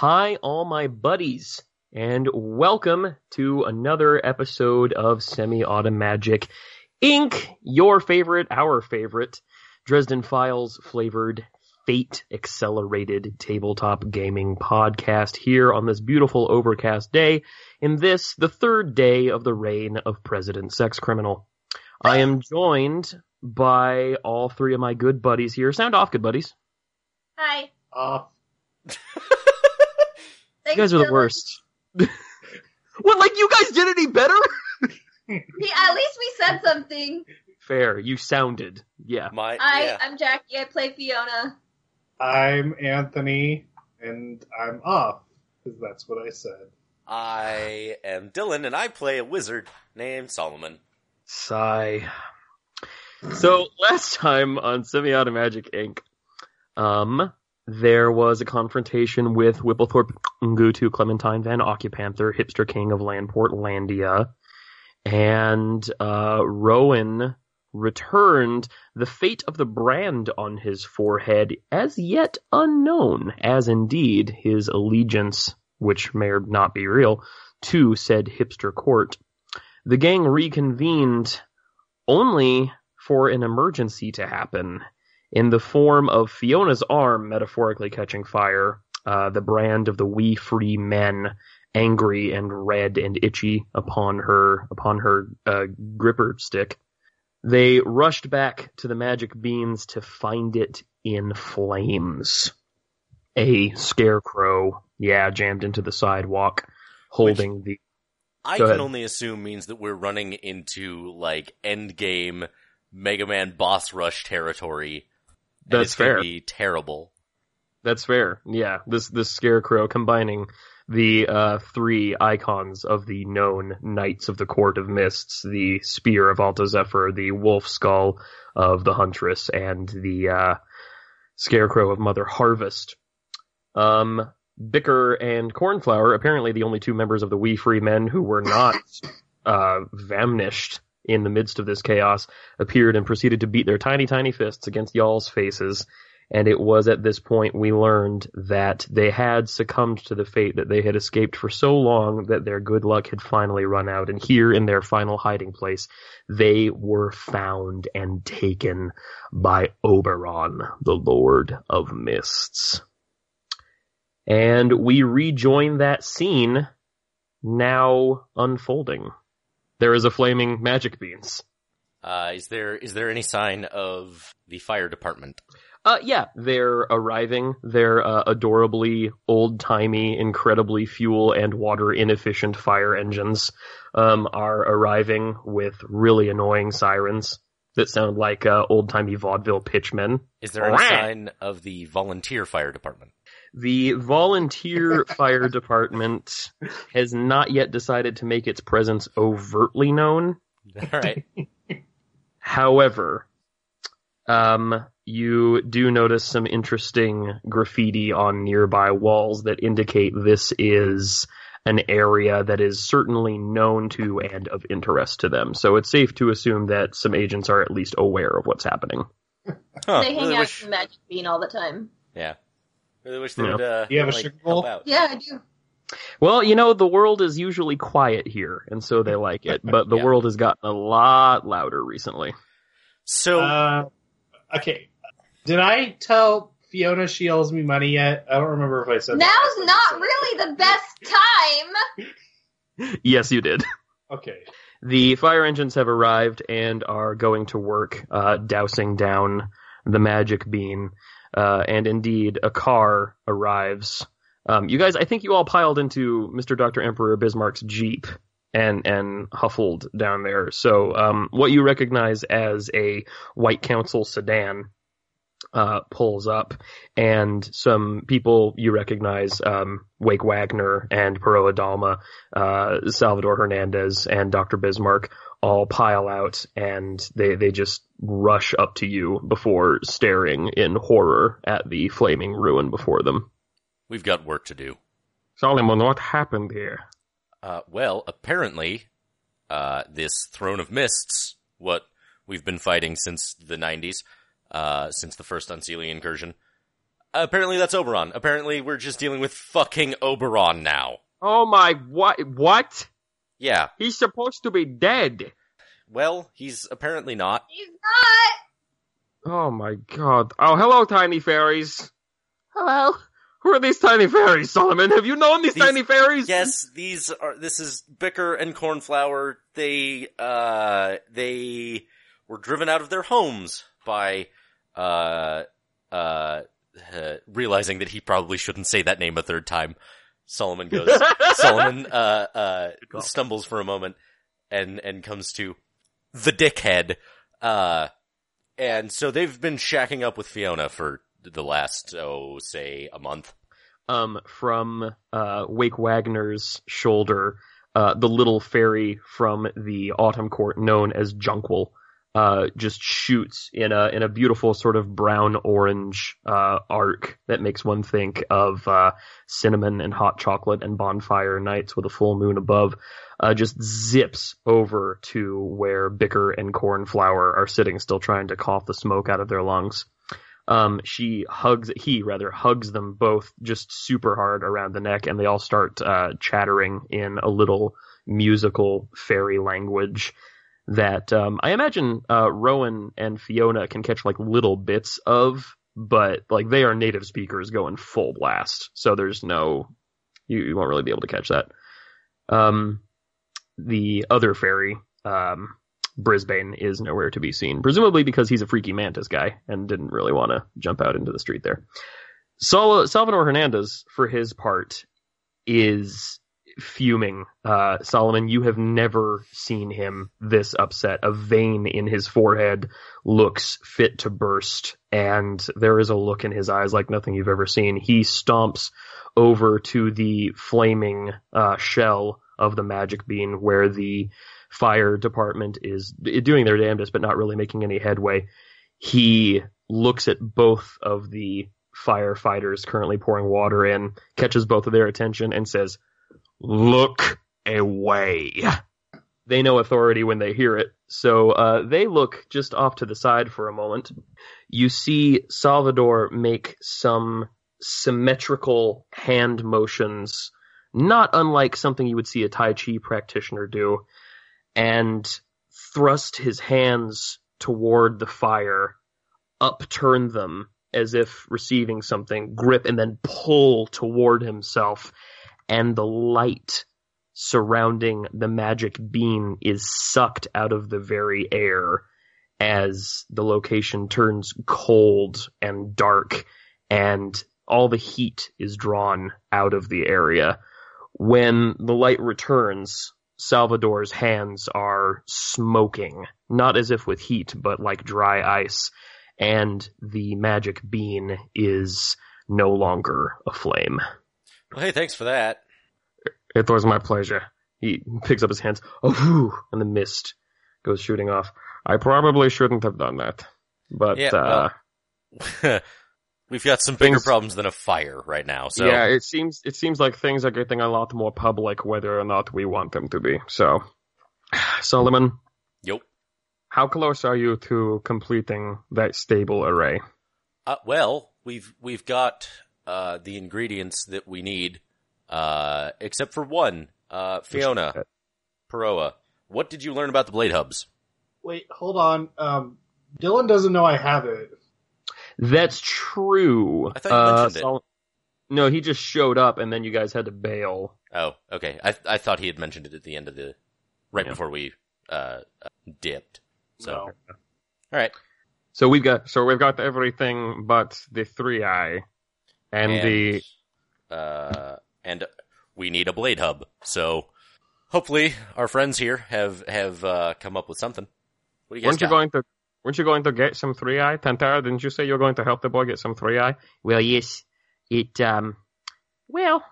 Hi, all my buddies, and welcome to another episode of Semi Automagic Inc., your favorite, our favorite, Dresden Files flavored, fate accelerated tabletop gaming podcast here on this beautiful overcast day, in this, the third day of the reign of President Sex Criminal. I am joined by all three of my good buddies here. Sound off, good buddies. Hi. You guys are the worst. what, like you guys did any better? at least we said something. Fair, you sounded. Yeah. My I, yeah. I'm Jackie. I play Fiona. I'm Anthony, and I'm off, because that's what I said. I am Dylan, and I play a wizard named Solomon. Sigh. So last time on Semi-Auto Magic Inc., um, there was a confrontation with Whipplethorpe Ngutu Clementine Van Occupanther, hipster king of Landport Landia, and uh, Rowan returned the fate of the brand on his forehead as yet unknown, as indeed his allegiance, which may or not be real, to said hipster court. The gang reconvened only for an emergency to happen in the form of Fiona's arm metaphorically catching fire, uh, the brand of the Wee Free Men, angry and red and itchy upon her upon her uh, gripper stick. They rushed back to the magic beans to find it in flames. A scarecrow, yeah, jammed into the sidewalk, holding the I can only assume means that we're running into like endgame Mega Man boss rush territory. That's fair. Be terrible. That's fair. Yeah, this this scarecrow combining the uh, three icons of the known Knights of the Court of Mists: the Spear of Alta Zephyr, the Wolf Skull of the Huntress, and the uh, Scarecrow of Mother Harvest. Um, Bicker and Cornflower, apparently the only two members of the Wee Free Men who were not uh, vanished in the midst of this chaos, appeared and proceeded to beat their tiny, tiny fists against y'all's faces and it was at this point we learned that they had succumbed to the fate that they had escaped for so long that their good luck had finally run out. And here in their final hiding place, they were found and taken by Oberon, the Lord of Mists. And we rejoin that scene now unfolding. There is a flaming magic beans. Uh, is there is there any sign of the fire department? Uh, yeah, they're arriving. They're uh, adorably old-timey, incredibly fuel and water inefficient fire engines um, are arriving with really annoying sirens that sound like uh, old-timey vaudeville pitchmen. Is there any sign of the volunteer fire department? The volunteer fire department has not yet decided to make its presence overtly known. All right. However, um, you do notice some interesting graffiti on nearby walls that indicate this is an area that is certainly known to and of interest to them. So it's safe to assume that some agents are at least aware of what's happening. Huh, they hang really out wish, in the Magic Bean all the time. yeah. Really wish they Yeah. would. Uh, You have a like, sugar help bowl? out. Yeah, I do. Well, you know, the world is usually quiet here, and so they like it, but the Yeah. world has gotten a lot louder recently. So Uh, okay. Did I tell Fiona she owes me money yet? I don't remember if I said that. Now's not really the best time. Yes, you did. Okay. The fire engines have arrived and are going to work uh, dousing down the magic bean. Uh, and indeed, a car arrives. Um, you guys, I think you all piled into Mr. Dr. Emperor Bismarck's Jeep and, and huffled down there. So, um, what you recognize as a White Council sedan, uh, pulls up and some people you recognize, um, Wake Wagner and Perot Adalma, uh, Salvador Hernandez and Dr. Bismarck all pile out and they, they just rush up to you before staring in horror at the flaming ruin before them. we've got work to do. Solomon, what happened here? Uh, well, apparently, uh, this Throne of Mists, what we've been fighting since the 90s, uh, since the first Unseelie incursion, apparently that's Oberon. Apparently we're just dealing with fucking Oberon now. Oh my, what? What? Yeah. He's supposed to be dead. Well, he's apparently not. He's not. Oh my god. Oh, hello, tiny fairies. Hello. Who are these tiny fairies, Solomon? Have you known these, These- tiny fairies? Yes, these are, this is Bicker and Cornflower. They, uh, they were driven out of their homes by, uh, uh, realizing that he probably shouldn't say that name a third time. Solomon goes, Solomon, uh, uh, stumbles for a moment and, and comes to the dickhead. Uh, and so they've been shacking up with Fiona for the last, oh, say a month. um, from uh, Wake Wagner's shoulder, uh, the little fairy from the Autumn Court, known as Jonquil, uh, just shoots in a in a beautiful sort of brown orange uh, arc that makes one think of uh, cinnamon and hot chocolate and bonfire nights with a full moon above. Uh, just zips over to where Bicker and Cornflower are sitting, still trying to cough the smoke out of their lungs um, she hugs, he rather hugs them both just super hard around the neck, and they all start uh, chattering in a little musical fairy language that um, I imagine uh, Rowan and Fiona can catch like little bits of, but like they are native speakers going full blast, so there's no, you, you won't really be able to catch that. Um, the other fairy, um, Brisbane is nowhere to be seen, presumably because he's a freaky mantis guy and didn't really want to jump out into the street there. Sal- Salvador Hernandez, for his part, is fuming. Uh, Solomon, you have never seen him this upset. A vein in his forehead looks fit to burst, and there is a look in his eyes like nothing you've ever seen. He stomps over to the flaming uh, shell of the magic bean where the fire department is doing their damnedest but not really making any headway. He looks at both of the firefighters currently pouring water in, catches both of their attention and says, "Look away." They know authority when they hear it, so uh, they look just off to the side for a moment. You see Salvador make some symmetrical hand motions, not unlike something you would see a Tai Chi practitioner do, and thrust his hands toward the fire, upturn them as if receiving something, grip, and then pull toward himself, and the light surrounding the magic bean is sucked out of the very air as the location turns cold and dark and all the heat is drawn out of the area. When the light returns, Salvador's hands are smoking, not as if with heat, but like dry ice, and the magic bean is no longer aflame. Well, hey, thanks for that. It was my pleasure. He picks up his hands. Oh, whew, and the mist goes shooting off. I probably shouldn't have done that, but Yeah, uh, well, We've got some bigger Things- problems than a fire right now. So yeah, it seems it seems like things are getting a lot more public, whether or not we want them to be. So, Solomon, Yep. how close are you to completing that stable array? Uh, well, we've we've got uh, the ingredients that we need, uh, except for one. Uh, Fiona, Peroa, what did you learn about the blade hubs? Wait, hold on. Um, Dylan doesn't know I have it. That's true. I thought you Uh, mentioned it. No, he just showed up, and then you guys had to bail. Oh, okay. I I thought he had mentioned it at the end of the right Yeah. before we uh, uh, dipped. So No. all right, So we've got so we've got everything but the three eye and, the uh, and we need a blade hub. So hopefully our friends here have have uh, come up with something. What do you guys weren't you going to weren't you going to get some three eye Tantara? Didn't you say you were going to help the boy get some three eye? Well, yes. It um, well,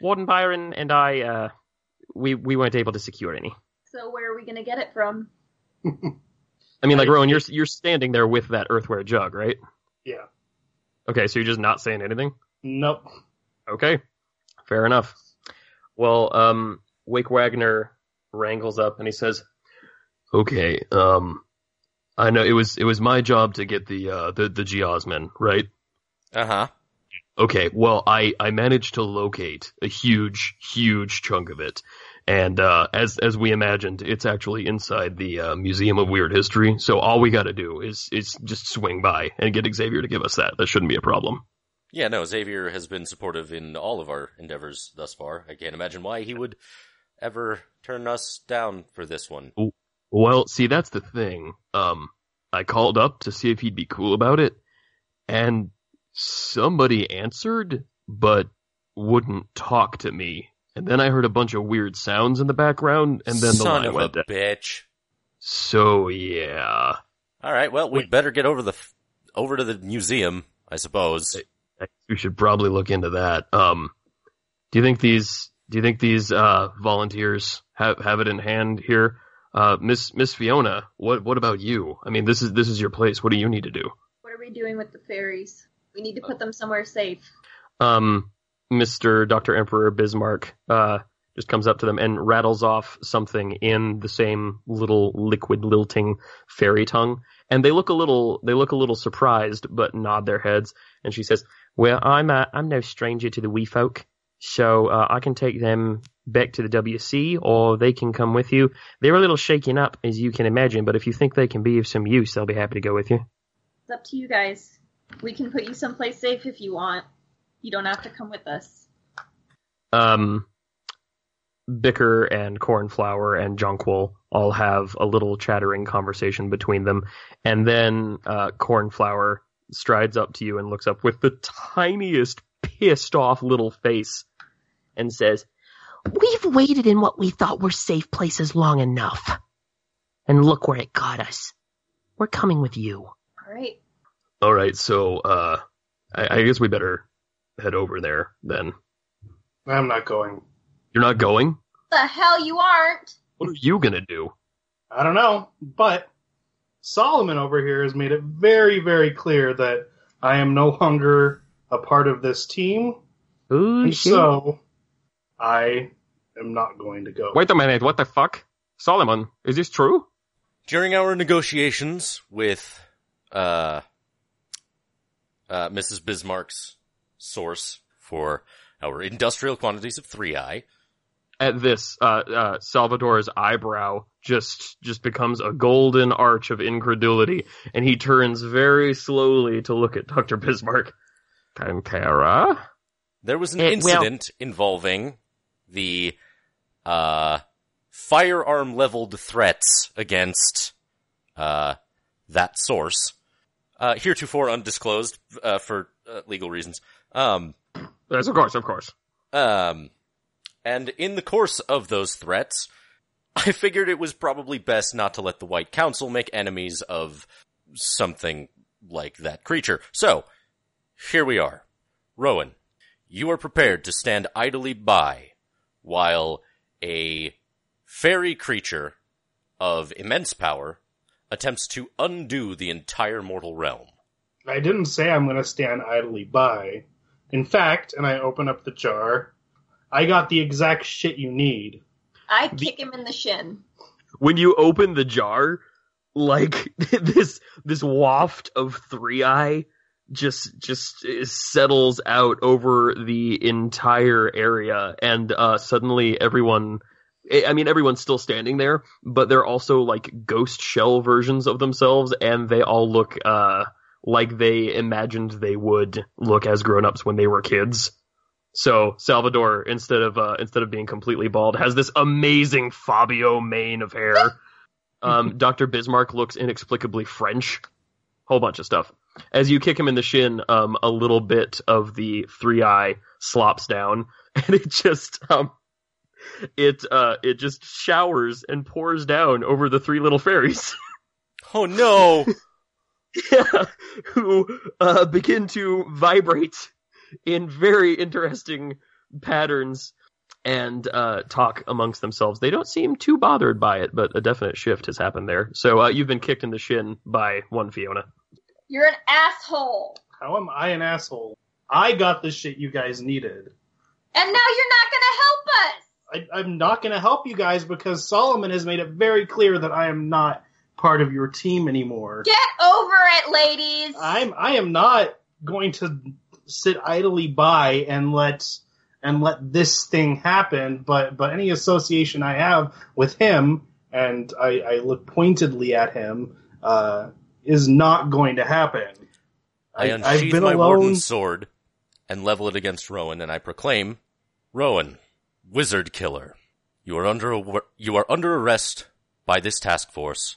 Warden Byron and I uh, we we weren't able to secure any. So where are we gonna get it from? I mean, like I- Rowan, you're you're standing there with that earthware jug, right? Yeah. Okay, so you're just not saying anything. Nope. Okay, fair enough. Well, um, Wake Wagner wrangles up and he says, "Okay, um, I know it was it was my job to get the uh the the Geosmen, right? Uh huh. Okay, well, I, I managed to locate a huge, huge chunk of it. And, uh, as, as we imagined, it's actually inside the, uh, Museum of Weird History. So all we gotta do is, is just swing by and get Xavier to give us that. That shouldn't be a problem. Yeah, no, Xavier has been supportive in all of our endeavors thus far. I can't imagine why he would ever turn us down for this one. Well, see, that's the thing. Um, I called up to see if he'd be cool about it, and somebody answered, but wouldn't talk to me. And then I heard a bunch of weird sounds in the background, and then the line went dead. bitch. So yeah, All right, well, we'd better get over the over to the museum, I suppose. We should probably look into that. Um, do you think these? Do you think these uh, volunteers have have it in hand here? Uh, Miss Miss Fiona, what what about you? I mean, this is this is your place. What do you need to do? What are we doing with the fairies? We need to put them somewhere safe. um, Mr. Dr. Emperor Bismarck uh, just comes up to them and rattles off something in the same little liquid lilting fairy tongue. And they look a little, they look a little surprised, but nod their heads. And she says, "Well, I'm uh, I'm no stranger to the wee folk, so uh, I can take them back to the WC, or they can come with you. They're a little shaken up, as you can imagine, but if you think they can be of some use, they'll be happy to go with you." It's up to you guys. We can put you someplace safe if you want. You don't have to come with us. um, Bicker and Cornflower and Jonquil all have a little chattering conversation between them, and then uh, Cornflower strides up to you and looks up with the tiniest pissed off little face and says, We've waited in what we thought were safe places long enough. And look where it got us. We're coming with you. All right. "All right, so uh, I, I guess we better head over there then. I'm not going. You're not going? The hell you aren't. What are you gonna do?" I don't know, but Solomon over here has made it very, very clear that I am no longer a part of this team, Ooh, and shit. so I am not going to go. Wait a minute, what the fuck? Solomon, is this true? During our negotiations with uh, uh, Mrs. Bismarck's source for our industrial quantities of 3i, at this, uh, uh, Salvador's eyebrow just just becomes a golden arch of incredulity, and he turns very slowly to look at Doctor Bismarck. Kankara? there was an Eh, well- incident involving the uh, firearm leveled threats against uh, that source, uh, heretofore undisclosed uh, for uh, legal reasons. Um, Yes, of course, of course. Um, and in the course of those threats, I figured it was probably best not to let the White Council make enemies of something like that creature. So, here we are. Rowan, you are prepared to stand idly by while a fairy creature of immense power attempts to undo the entire mortal realm. I didn't say I'm going to stand idly by. In fact, and I open up the jar, I got the exact shit you need. I kick him in the shin. When you open the jar, like this this waft of three eye just just settles out over the entire area, and uh, suddenly everyone. I I mean, everyone's still standing there, but they're also like ghost shell versions of themselves, and they all look uh, like they imagined they would look as grown-ups when they were kids. So Salvador, instead of uh, instead of being completely bald, has this amazing Fabio mane of hair. Um, Doctor Bismarck looks inexplicably French. Whole bunch of stuff. As you kick him in the shin, um, a little bit of the three eye slops down, and it just um, it uh, it just showers and pours down over the three little fairies. Oh no! yeah, who uh, begin to vibrate in very interesting patterns and uh, talk amongst themselves. They don't seem too bothered by it, but a definite shift has happened there. So uh, you've been kicked in the shin by one Fiona. You're an asshole. How am I an asshole? I got the shit you guys needed. And now you're not gonna help us. I, I'm not going to help you guys because Solomon has made it very clear that I am not part of your team anymore. Get over it, ladies. I'm I am not going to sit idly by and let and let this thing happen. But but any association I have with him, and I, I look pointedly at him, uh, is not going to happen. I I- I've unsheath been my alone- warden's sword and level it against Rowan, and I proclaim, Rowan, wizard killer, you are under a, you are under arrest by this task force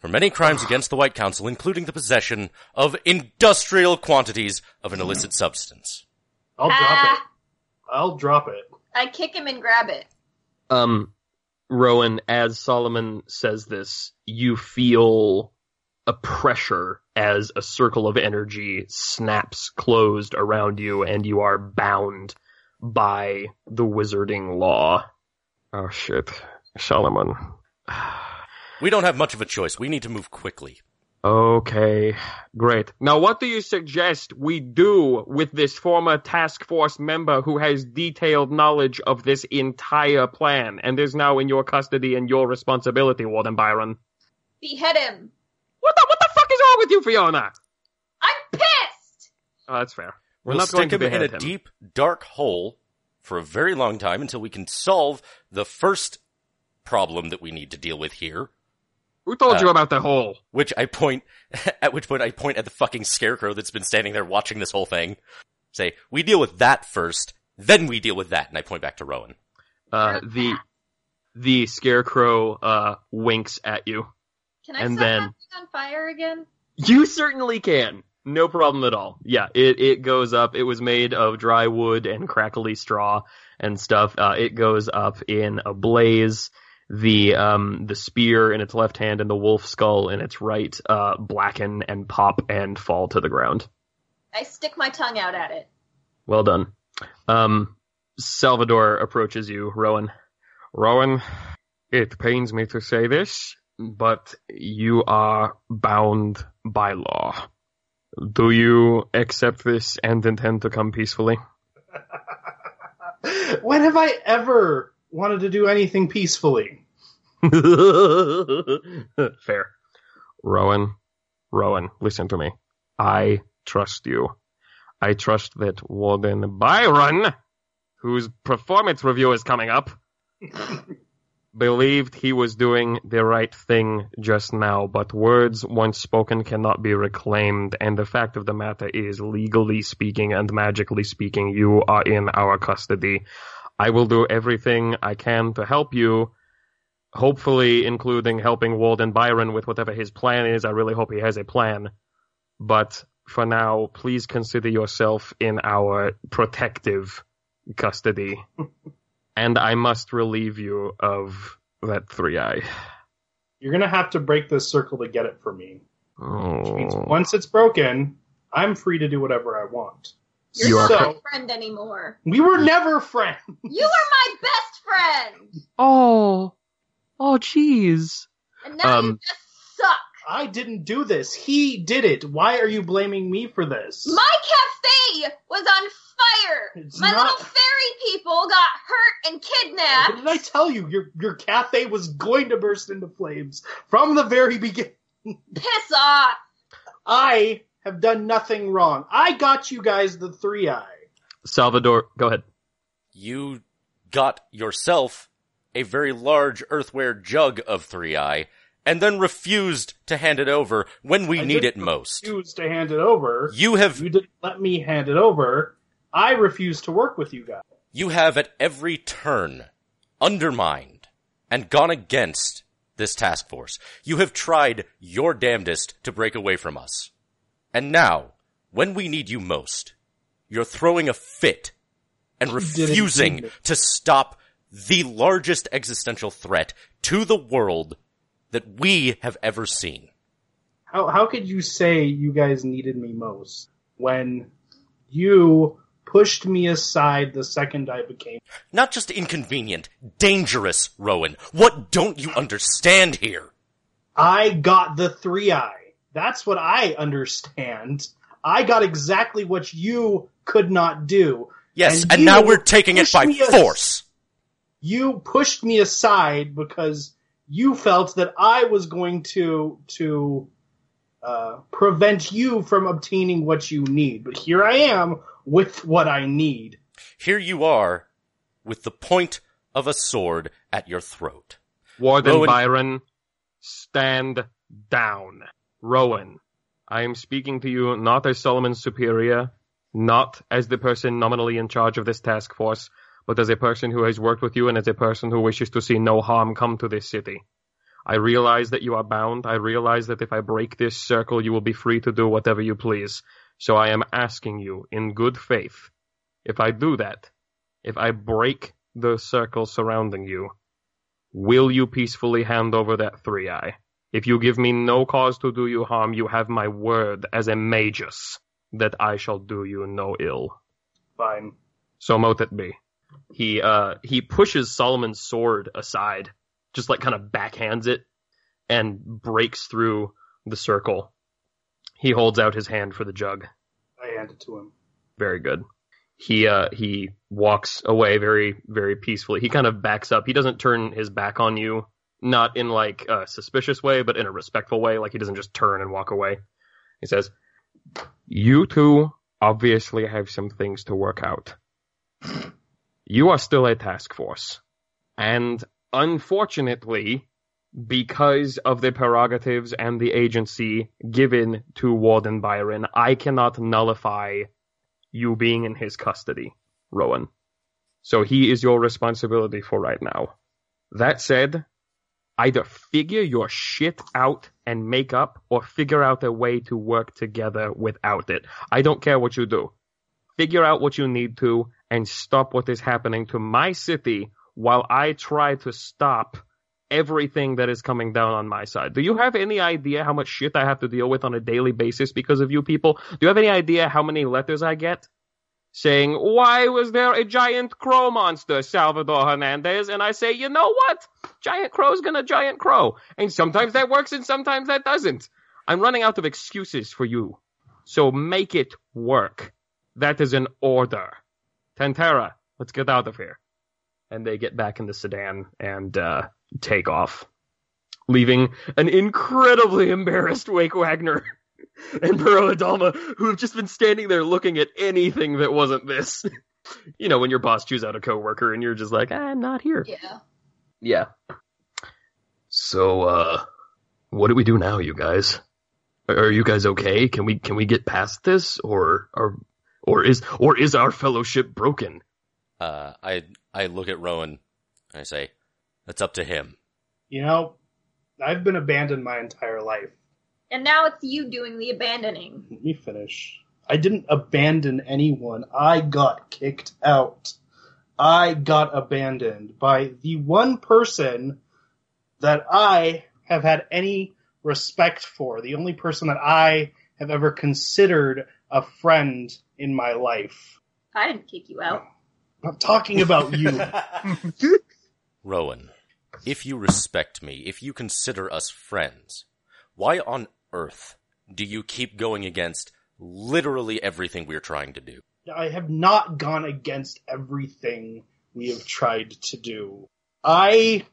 for many crimes against the White Council, including the possession of industrial quantities of an illicit substance. I'll drop Ah. it. I'll drop it. I kick him and grab it. Um, Rowan, as Solomon says this, you feel a pressure as a circle of energy snaps closed around you and you are bound by the wizarding law. Oh shit. Solomon. We don't have much of a choice. We need to move quickly. Okay, great. Now, what do you suggest we do with this former task force member who has detailed knowledge of this entire plan and is now in your custody and your responsibility, Warden Byron? Behead him. What the what the fuck is wrong with you, Fiona? I'm pissed. Oh, that's fair. We're We'll not going stick to him in a him. deep, dark hole for a very long time until we can solve the first problem that we need to deal with here. Who told uh, you about the hole? Which I point, at which point I point at the fucking scarecrow that's been standing there watching this whole thing. Say, we deal with that first, then we deal with that, and I point back to Rowan. Uh, the the scarecrow uh winks at you. Can I And set then- that thing on fire again? You certainly can. No problem at all. Yeah, it, it goes up. It was made of dry wood and crackly straw and stuff. Uh, it goes up in a blaze. The um the spear in its left hand and the wolf skull in its right uh blacken and pop and fall to the ground. I stick my tongue out at it. Well done. Um Salvador approaches you, Rowan. Rowan, it pains me to say this, but you are bound by law. Do you accept this and intend to come peacefully? when have I ever wanted to do anything peacefully? Fair. Rowan, Rowan, listen to me. I trust you. I trust that Warden Byron, whose performance review is coming up, believed he was doing the right thing just now, but words once spoken cannot be reclaimed, and the fact of the matter is, legally speaking and magically speaking, you are in our custody. I will do everything I can to help you, hopefully including helping Warden Byron with whatever his plan is. I really hope he has a plan. But for now, please consider yourself in our protective custody. and I must relieve you of that three eye. You're gonna have to break this circle to get it for me. Which means Oh. once it's broken, I'm free to do whatever I want. You're You not are- my friend anymore. We were never friends. You are my best friend, Oh. Oh, jeez. and now you Um, just suck. I didn't do this. He did it. Why are you blaming me for this? My cafe was on fire. It's my not- little fairy people got hurt and kidnapped. What kidnapped. did I tell you? Your your cafe was going to burst into flames from the very beginning. Piss off. I have done nothing wrong. I got you guys the three eye. Salvador, go ahead. You got yourself a very large earthware jug of 3i, and then refused to hand it over when we I need it didn't most. Refused to hand it over. You have You didn't let me hand it over. I refuse to work with you guys. you have at every turn undermined and gone against this task force. You have tried your damnedest to break away from us. And now, when we need you most, you're throwing a fit and refusing to stop the largest existential threat to the world that we have ever seen. How how could you say you guys needed me most when you pushed me aside the second I became Not just inconvenient, dangerous, Rowan. What don't you understand here? I got the three eye. That's what I understand. I got exactly what you could not do. Yes, And and, now we're taking it by me as- force. You pushed me aside because you felt that I was going to to uh, prevent you from obtaining what you need. But here I am with what I need. Here you are, with the point of a sword at your throat. Warden Rowan- Byron, stand down. Rowan, I am speaking to you not as Solomon's superior, not as the person nominally in charge of this task force, but as a person who has worked with you and as a person who wishes to see no harm come to this city. I realize that you are bound. I realize that if I break this circle, you will be free to do whatever you please. So I am asking you, in good faith, if I do that, if I break the circle surrounding you, will you peacefully hand over that three eye? If you give me no cause to do you harm, you have my word as a magus that I shall do you no ill. Fine. So mote it be. He uh he pushes Solomon's sword aside, just like kind of backhands it, and breaks through the circle. He holds out his hand for the jug. I hand it to him. Very good. He uh he walks away very very peacefully. He kind of backs up. He doesn't turn his back on you, not in like a suspicious way, but in a respectful way. Like he doesn't just turn and walk away. He says, "You two obviously have some things to work out. You are still a task force, and unfortunately." Because of the prerogatives and the agency given to Warden Byron, I cannot nullify you being in his custody, Rowan. So he is your responsibility for right now. That said, either figure your shit out and make up, or figure out a way to work together without it. I don't care what you do. Figure out what you need to and stop what is happening to my city while I try to stop everything that is coming down on my side. Do you have any idea how much shit I have to deal with on a daily basis because of you people? Do you have any idea how many letters I get? Saying, why was there a giant crow monster, Salvador Hernandez? And I say, you know what? Giant crow's gonna giant crow. And sometimes that works and sometimes that doesn't. I'm running out of excuses for you. So make it work. That is an order. Tantera, let's get out of here. And they get back in the sedan and, uh, take off, leaving an incredibly embarrassed Wake Wagner and Burrow Adalma, who have just been standing there looking at anything that wasn't this. you know, when your boss chews out a coworker and you're just like, I'm not here. Yeah. Yeah. So, uh, what do we do now, you guys? Are are you guys okay? Can we can we get past this, or or or is or is our fellowship broken? Uh, I I look at Rowan and I say, "That's up to him." You know, I've been abandoned my entire life. And now it's you doing the abandoning. Let me finish. I didn't abandon anyone. I got kicked out. I got abandoned by the one person that I have had any respect for, the only person that I have ever considered a friend in my life. I didn't kick you out. I'm talking about you. Rowan, if you respect me, if you consider us friends, why on earth do you keep going against literally everything we're trying to do? I have not gone against everything we have tried to do. I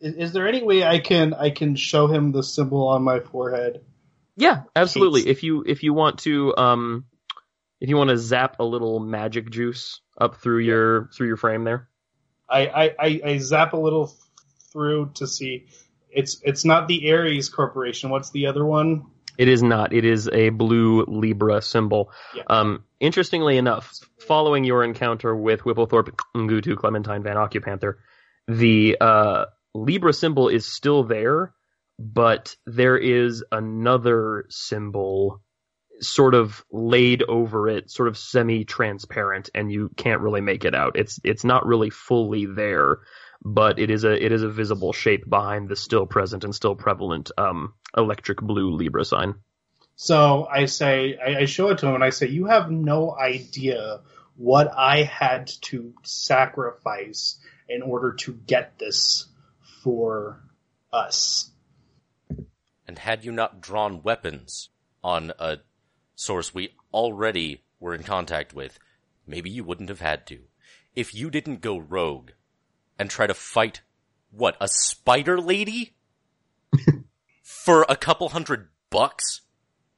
is, is there any way I can I can show him the symbol on my forehead? Yeah, absolutely. Jeez. If you if you want to um if you want to zap a little magic juice up through your through your frame there. I, I, I, I zap a little through to see. It's it's not the Aries Corporation. What's the other one? It is not. It is a blue Libra symbol. Yeah. Um, interestingly enough, following your encounter with Whipplethorpe Ngutu Clementine Van Occupanther, the uh, Libra symbol is still there, but there is another symbol sort of laid over it, sort of semi-transparent, and you can't really make it out. It's it's not really fully there, but it is a it is a visible shape behind the still present and still prevalent um, electric blue Libra sign. So I say I, I show it to him and I say, you have no idea what I had to sacrifice in order to get this for us. And had you not drawn weapons on a source we already were in contact with, maybe you wouldn't have had to. If you didn't go rogue and try to fight, what, a spider lady? for a couple hundred bucks,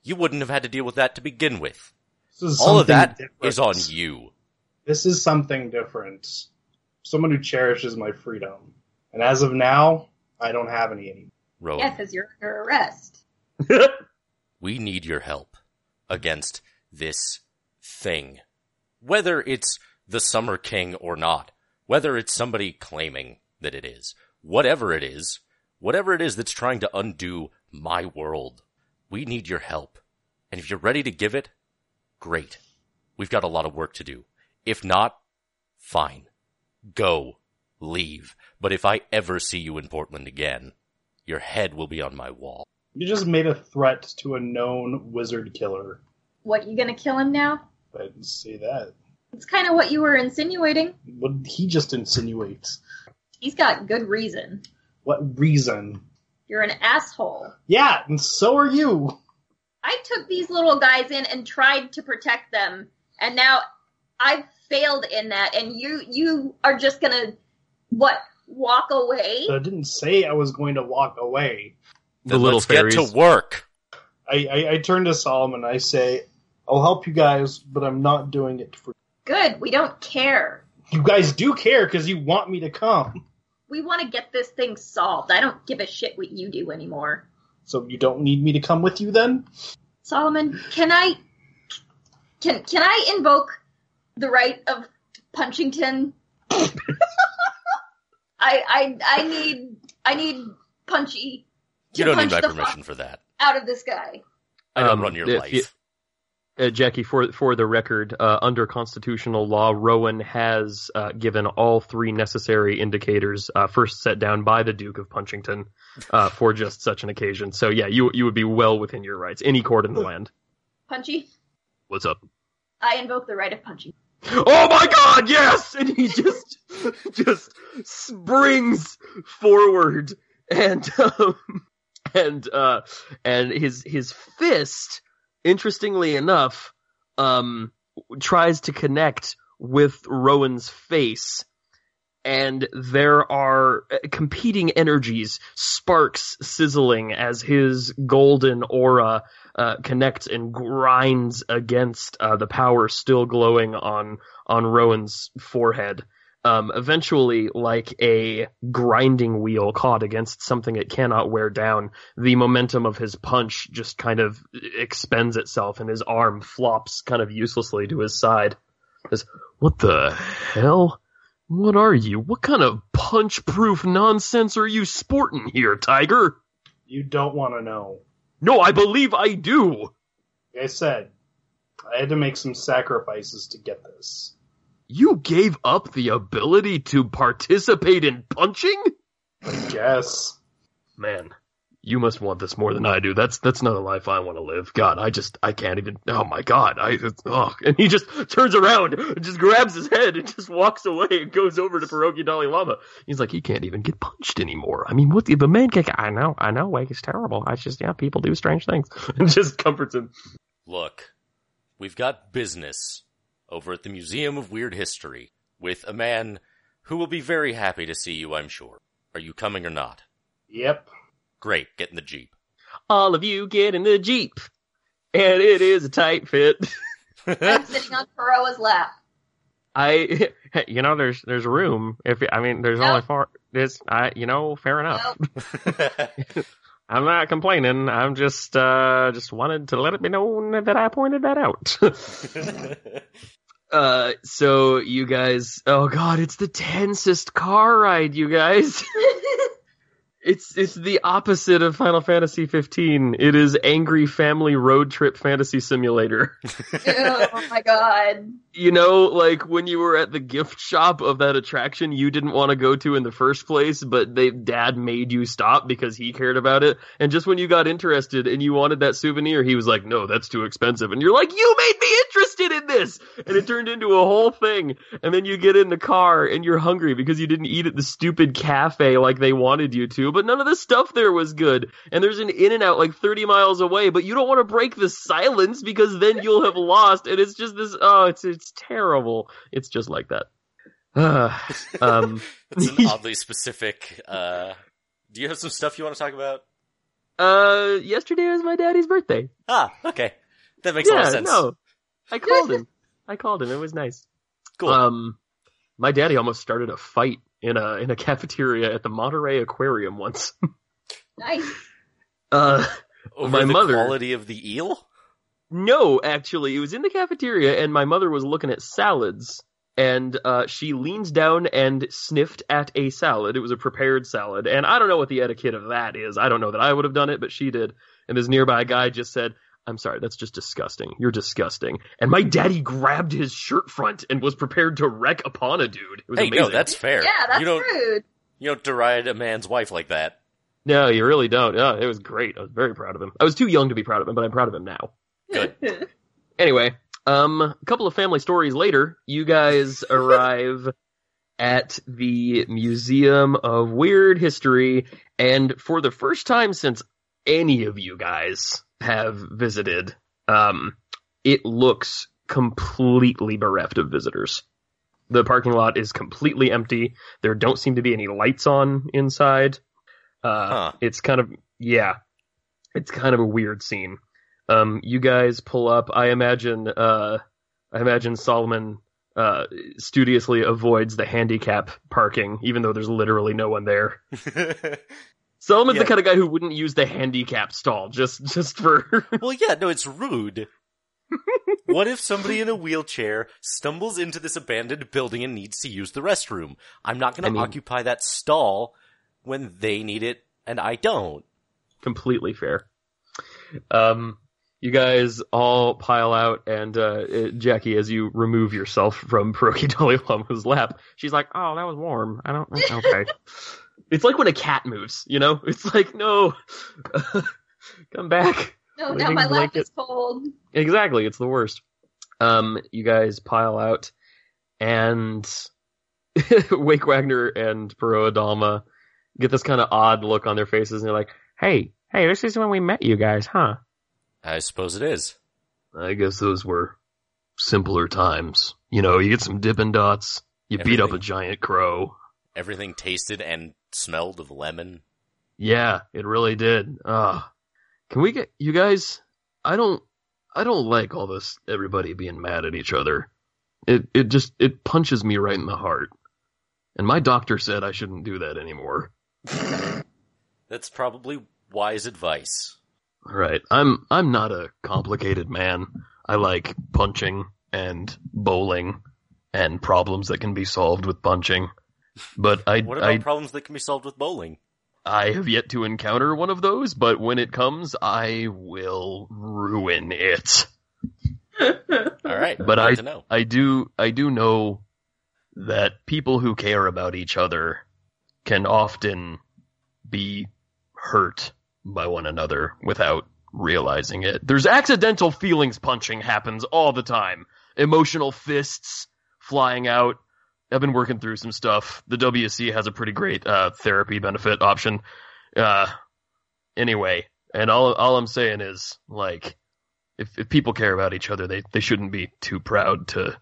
you wouldn't have had to deal with that to begin with. All of something that different. is on you. This is something different. Someone who cherishes my freedom. And as of now, I don't have any anymore. Rowan, Yeah, because you're under arrest. we need your help against this thing. Whether it's the Summer King or not, whether it's somebody claiming that it is, whatever it is, whatever it is that's trying to undo my world, we need your help. And if you're ready to give it, great. We've got a lot of work to do. If not, fine. Go. Leave. But if I ever see you in Portland again, your head will be on my wall. You just made a threat to a known wizard killer. What, you gonna kill him now? I didn't say that. It's kind of what you were insinuating. What he just insinuates. He's got good reason. What reason? You're an asshole. Yeah, and so are you. I took these little guys in and tried to protect them, and now I've failed in that, and you you are just gonna what walk away? But I didn't say I was going to walk away. the Then little let's fairies. get to work. I, I, I turn to Solomon. I say, "I'll help you guys, but I'm not doing it for Good. We don't care. you guys. Do care because you want me to come, We want to get this thing solved. I don't give a shit what you do anymore. so you don't need me to come with you then." Solomon, can I can can I invoke the right of Punchington? I I I need I need Punchy to You don't need my permission for that. out of this guy. I don't Um, run your if life. you- Uh, Jackie, for for the record, uh, under constitutional law, Rowan has uh, given all three necessary indicators uh, first set down by the Duke of Punchington uh, for just such an occasion. So yeah, you you would be well within your rights. Any court in the land. Punchy, What's up? I invoke the right of Punchy. Oh my God! Yes, and he just just springs forward and um, and uh, and his his fist, interestingly enough, um, tries to connect with Rowan's face. And there are uh, competing energies, sparks sizzling as his golden aura uh, connects and grinds against uh, the power still glowing on on Rowan's forehead. Um, eventually, like a grinding wheel caught against something it cannot wear down, the momentum of his punch just kind of expends itself, and his arm flops kind of uselessly to his side. Says, "What the hell? What are you? What kind of punch-proof nonsense are you sporting here, Tiger?" You don't want to know. No, I believe I do. Like I said, I had to make some sacrifices to get this. You gave up the ability to participate in punching? I guess. Man, you must want this more than I do. That's that's not a life I want to live. God, I just I can't even. Oh my God, I oh, and he just turns around, and just grabs his head, and just walks away and goes over to Pierogi Dalai Lama. He's like, he can't even get punched anymore. I mean, what the, the man can? I know, I know, Wake is terrible. I just yeah, people do strange things, and just comforts him. Look, we've got business over at the Museum of Weird History with a man who will be very happy to see you, I'm sure. Are you coming or not? Yep. Great, get in the Jeep. All of you get in the jeep, and it is a tight fit. I'm sitting on Kuroa's lap. I, you know, there's there's room. If I mean, there's No. only four. This, I, you know, fair enough. Nope. I'm not complaining. I'm just uh just wanted to let it be known that I pointed that out. Uh, so you guys, oh god, it's the tensest car ride, you guys. It's it's the opposite of Final Fantasy 15. It is angry family road trip fantasy simulator. oh my god. You know, like when you were at the gift shop of that attraction you didn't want to go to in the first place, but they dad made you stop because he cared about it. And just when you got interested and you wanted that souvenir, he was like, "No, that's too expensive." And you're like, "You made me interested in this." And it turned into a whole thing. And then you get in the car and you're hungry because you didn't eat at the stupid cafe like they wanted you to, but none of the stuff there was good. And there's an in and out like 30 miles away, but you don't want to break the silence because then you'll have lost. And it's just this, oh, it's, it's terrible. It's just like that. Uh, um, That's an oddly specific. Uh, do you have some stuff you want to talk about? Uh, yesterday was my daddy's birthday. Ah, okay. That makes a lot of sense. no, I called him. I called him. It was nice. Cool. Um, my daddy almost started a fight in a in a cafeteria at the Monterey Aquarium once. Nice. Uh, Over my the mother- quality of the eel? No, actually, it was in the cafeteria, and my mother was looking at salads, and uh, she leans down and sniffed at a salad. It was a prepared salad, and I don't know what the etiquette of that is. I don't know that I would have done it, but she did. And this nearby guy just said, "I'm sorry, that's just disgusting. You're disgusting." And my daddy grabbed his shirt front and was prepared to wreck upon a dude. It was Hey, amazing. no, that's fair. Yeah, that's you don't rude. you don't deride a man's wife like that. No, you really don't. Yeah, it was great. I was very proud of him. I was too young to be proud of him, but I'm proud of him now. Good. Anyway, um, a couple of family stories later, you guys arrive at the Museum of Weird History, and for the first time since any of you guys have visited, um, it looks completely bereft of visitors. The parking lot is completely empty. There don't seem to be any lights on inside. Uh, Huh. it's kind of, yeah, it's kind of a weird scene. Um, you guys pull up. I imagine, uh, I imagine Solomon, uh, studiously avoids the handicap parking, even though there's literally no one there. Solomon's Yeah. the kind of guy who wouldn't use the handicap stall just, just for, well, yeah, no, it's rude. what if somebody in a wheelchair stumbles into this abandoned building and needs to use the restroom? I'm not going I to occupy that stall when they need it and I don't. completely fair. Um, you guys all pile out, and uh, Jackie, as you remove yourself from Pierogi Dalai Lama's lap, she's like, "Oh, that was warm. I don't. Okay." it's like when a cat moves, you know. It's like, no, come back. No, now my lap is cold. Exactly, it's the worst. Um, you guys pile out, and Wake Wagner and Pero Adalma get this kind of odd look on their faces, and they're like, "Hey, hey, this is when we met you guys, huh?" I suppose it is. I guess those were simpler times. You know, you get some Dippin' Dots, you beat up a giant crow. Everything tasted and smelled of lemon. Yeah, it really did. Ah, can we get you guys? I don't, I don't like all this. Everybody being mad at each other. It, it just, it punches me right in the heart. And my doctor said I shouldn't do that anymore. That's probably wise advice. Right. I'm, I'm not a complicated man. I like punching and bowling and problems that can be solved with punching. But I, What about I, problems that can be solved with bowling? I have yet to encounter one of those, but when it comes, I will ruin it. All right, But I- to know. I do I do know that people who care about each other can often be hurt by one another without realizing it. There's accidental feelings punching happens all the time. Emotional fists flying out. I've been working through some stuff. The WC has a pretty great uh, therapy benefit option. Uh, anyway, and all all I'm saying is like if if people care about each other, they they shouldn't be too proud to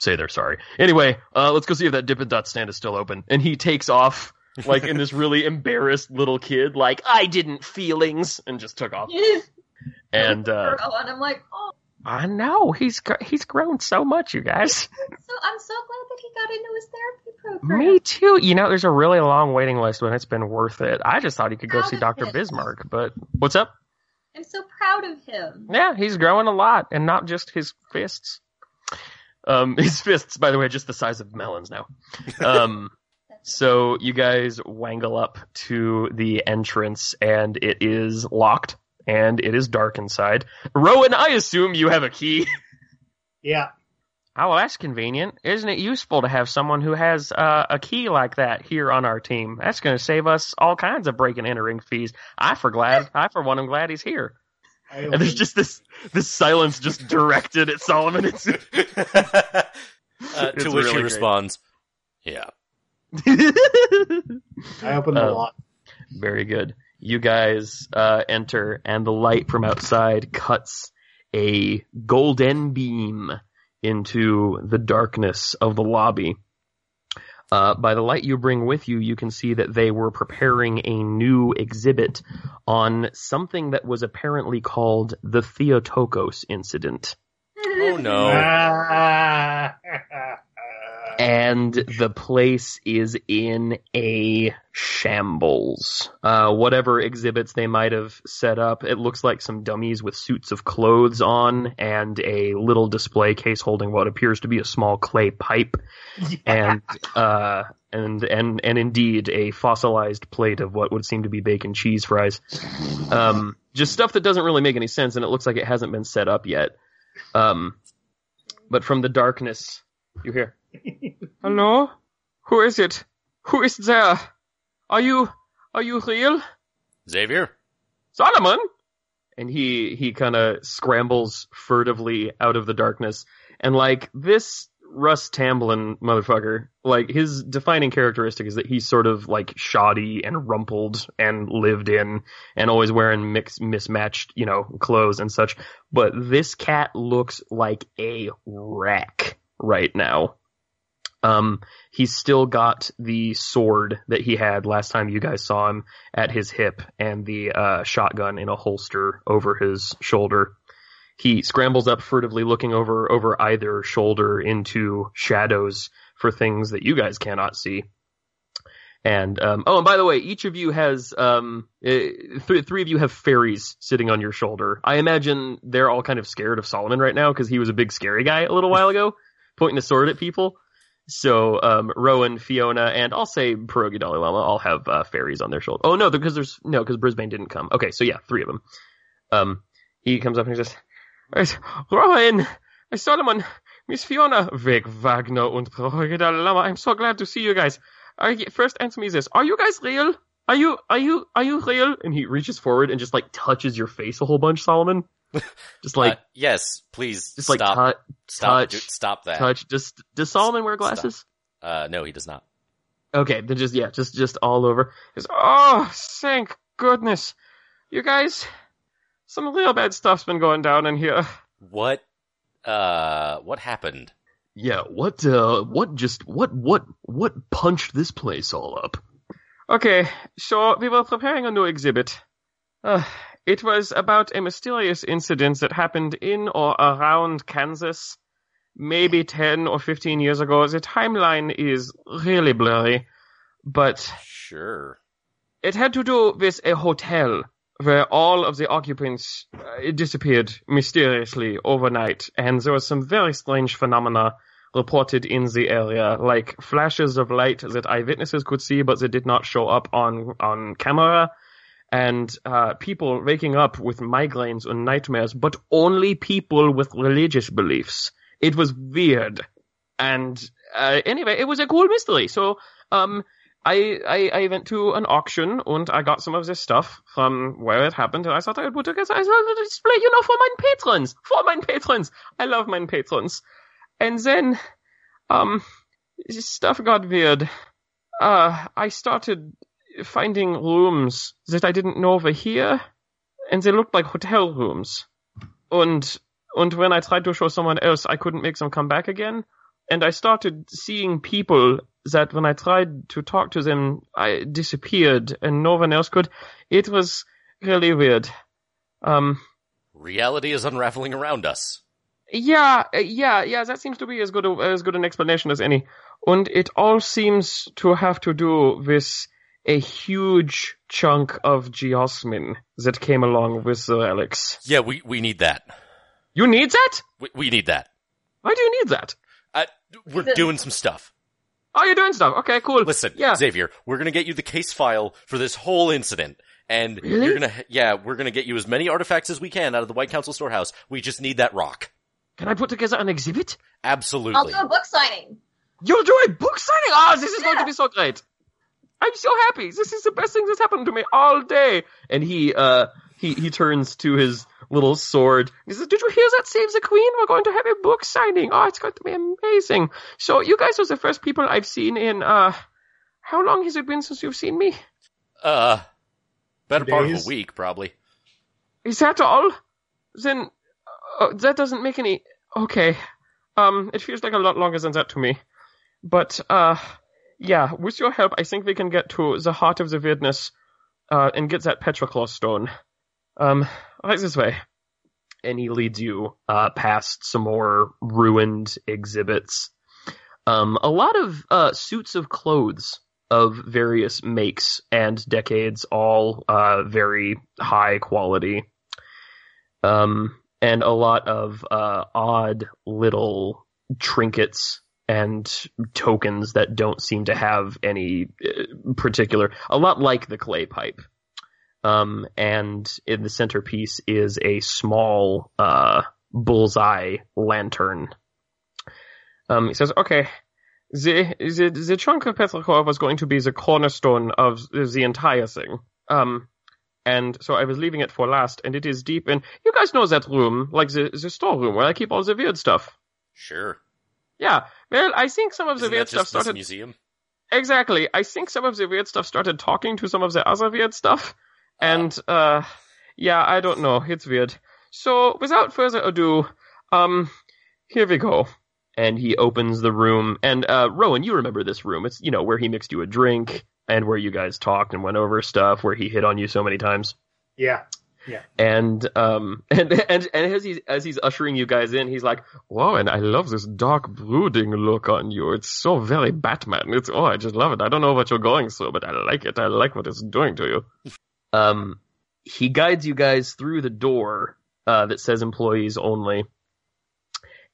say they're sorry. Anyway, uh, let's go see if that Dippin' Dot stand is still open. And he takes off like in this really embarrassed little kid, like I didn't feelings, and just took off. And uh, and I'm like, oh, I know he's he's grown so much, you guys. so I'm so glad that he got into his therapy program. Me too. You know, there's a really long waiting list, and it's been worth it. I just thought he could go see Doctor. Bismarck, but what's up? I'm so proud of him. yeah, he's growing a lot, and not just his fists. Um, his fists, by the way, are just the size of melons now. Um, so you guys wangle up to the entrance, and it is locked, and it is dark inside. Rowan, I assume you have a key. Yeah. Oh, well, that's convenient. Isn't it useful to have someone who has uh, a key like that here on our team? That's going to save us all kinds of break and entering fees. I for glad, I for one am glad he's here. And there's just this this silence just directed at Solomon. It's, uh, It's to which really he great. responds, "Yeah." I opened the Um, lock. Very good. You guys uh, enter, and the light from outside cuts a golden beam into the darkness of the lobby. Uh, by the light you bring with you, you can see that they were preparing a new exhibit on something that was apparently called the Theotokos incident. Oh no. And the place is in a shambles. Uh, whatever exhibits they might have set up, it looks like some dummies with suits of clothes on and a little display case holding what appears to be a small clay pipe, and uh, and and and indeed a fossilized plate of what would seem to be bacon cheese fries. Um, just stuff that doesn't really make any sense, and it looks like it hasn't been set up yet. Um, but from the darkness, you hear. Hello? Who is it? Who is there? Are you, are you real? Xavier? Solomon? And he, he kinda scrambles furtively out of the darkness. And like, this Russ Tamblyn motherfucker, like, his defining characteristic is that he's sort of like shoddy and rumpled and lived in and always wearing mix, mismatched, you know, clothes and such. But this cat looks like a wreck right now. Um, he's still got the sword that he had last time you guys saw him at his hip and the uh, shotgun in a holster over his shoulder. He scrambles up furtively looking over over either shoulder into shadows for things that you guys cannot see. And um, oh, and by the way, each of you has um, uh, th- three of you have fairies sitting on your shoulder. I imagine they're all kind of scared of Solomon right now because he was a big scary guy a little while ago, pointing a sword at people. So um, Rowan, Fiona, and I'll say Pierogi Dalai Lama all have uh, fairies on their shoulder. Oh no, because there's no because Brisbane didn't come. Okay, so yeah, three of them. Um, he comes up and he says, "Right, Rowan, Solomon, Miss Fiona, Wake Wagner and Pierogi Dalai Lama. I'm so glad to see you guys. First, answer me this: Are you guys real? Are you are you are you real?" And he reaches forward and just like touches your face a whole bunch, Solomon. Just like uh, yes, please just like stop. tou- stop. touch, dude, stop that. touch. Just does Solomon wear Stop. glasses? Uh, no, he does not. Okay, then just yeah, just just all over. Just, oh, thank goodness, you guys. Some real bad stuff's been going down in here. What? Uh, what happened? Yeah, what uh, what just what what what punched this place all up? Okay, so we were preparing a new exhibit. Uh, it was about a mysterious incident that happened in or around Kansas, maybe 10 or 15 years ago. The timeline is really blurry, but Sure. it had to do with a hotel where all of the occupants uh, disappeared mysteriously overnight, and there was some very strange phenomena reported in the area, like flashes of light that eyewitnesses could see, but they did not show up on on camera, and uh, people waking up with migraines and nightmares, but only people with religious beliefs. It was weird, and uh, anyway, it was a cool mystery. So, um, I, I I went to an auction and I got some of this stuff from where it happened, and I thought I would put together as a display, you know, for my patrons, for my patrons. I love my patrons. And then, um, this stuff got weird. Uh, I started finding rooms that I didn't know were here, and they looked like hotel rooms. And and when I tried to show someone else, I couldn't make them come back again. And I started seeing people that when I tried to talk to them, I disappeared and no one else could. It was really weird. Um, Reality is unraveling around us. yeah, yeah, yeah, that seems to be as good a, as good an explanation as any. And it all seems to have to do with a huge chunk of geosmin that came along with the relics. Yeah, we, we need that. You need that? We, we need that. Why do you need that? Uh, we're The- doing some stuff. Oh, you're doing stuff. Okay, cool. Listen, yeah. Xavier, we're gonna get you the case file for this whole incident. And Really? you're gonna, yeah, we're gonna get you as many artifacts as we can out of the White Council storehouse. We just need that rock. Can I put together an exhibit? Absolutely. I'll do a book signing. You'll do a book signing? Oh, this is going to be so great. I'm so happy. This is the best thing that's happened to me all day. And he, uh, he, he turns to his little sword. He says, did you hear that Save the Queen? We're going to have a book signing. Oh, it's going to be amazing. So you guys are the first people I've seen in, uh, how long has it been since you've seen me? Uh, better part of a week, probably. Is that all? Then, uh, that doesn't make any, okay. Um, it feels like a lot longer than that to me. But, uh, yeah, with your help, I think we can get to the heart of the weirdness uh, and get that Petrichor stone. Um, right this way. And he leads you uh, past some more ruined exhibits. Um, a lot of uh, suits of clothes of various makes and decades, all uh, very high quality. Um, and a lot of uh, odd little trinkets and tokens that don't seem to have any uh, particular. A lot like the clay pipe. Um, and in the centerpiece is a small uh, bullseye lantern. Um, he says, "Okay, the the the trunk of Petrichor was going to be the cornerstone of the entire thing. Um, and so I was leaving it for last, and it is deep in. You guys know that room, like the the storeroom where I keep all the weird stuff. Sure. Yeah. Well, I think some of the Isn't weird that stuff just this started. museum? Exactly. I think some of the weird stuff started talking to some of the other weird stuff. And, uh, yeah, I don't know. It's weird. So, without further ado, um, here we go. And he opens the room. And, uh, Rowan, you remember this room. It's, you know, where he mixed you a drink and where you guys talked and went over stuff, where he hit on you so many times. Yeah. And um and and and as he's as he's ushering you guys in, he's like, "Whoa!" And I love this dark, brooding look on you. It's so very Batman. It's oh, I just love it. I don't know what you're going through, but I like it. I like what it's doing to you. um, he guides you guys through the door uh, that says employees only,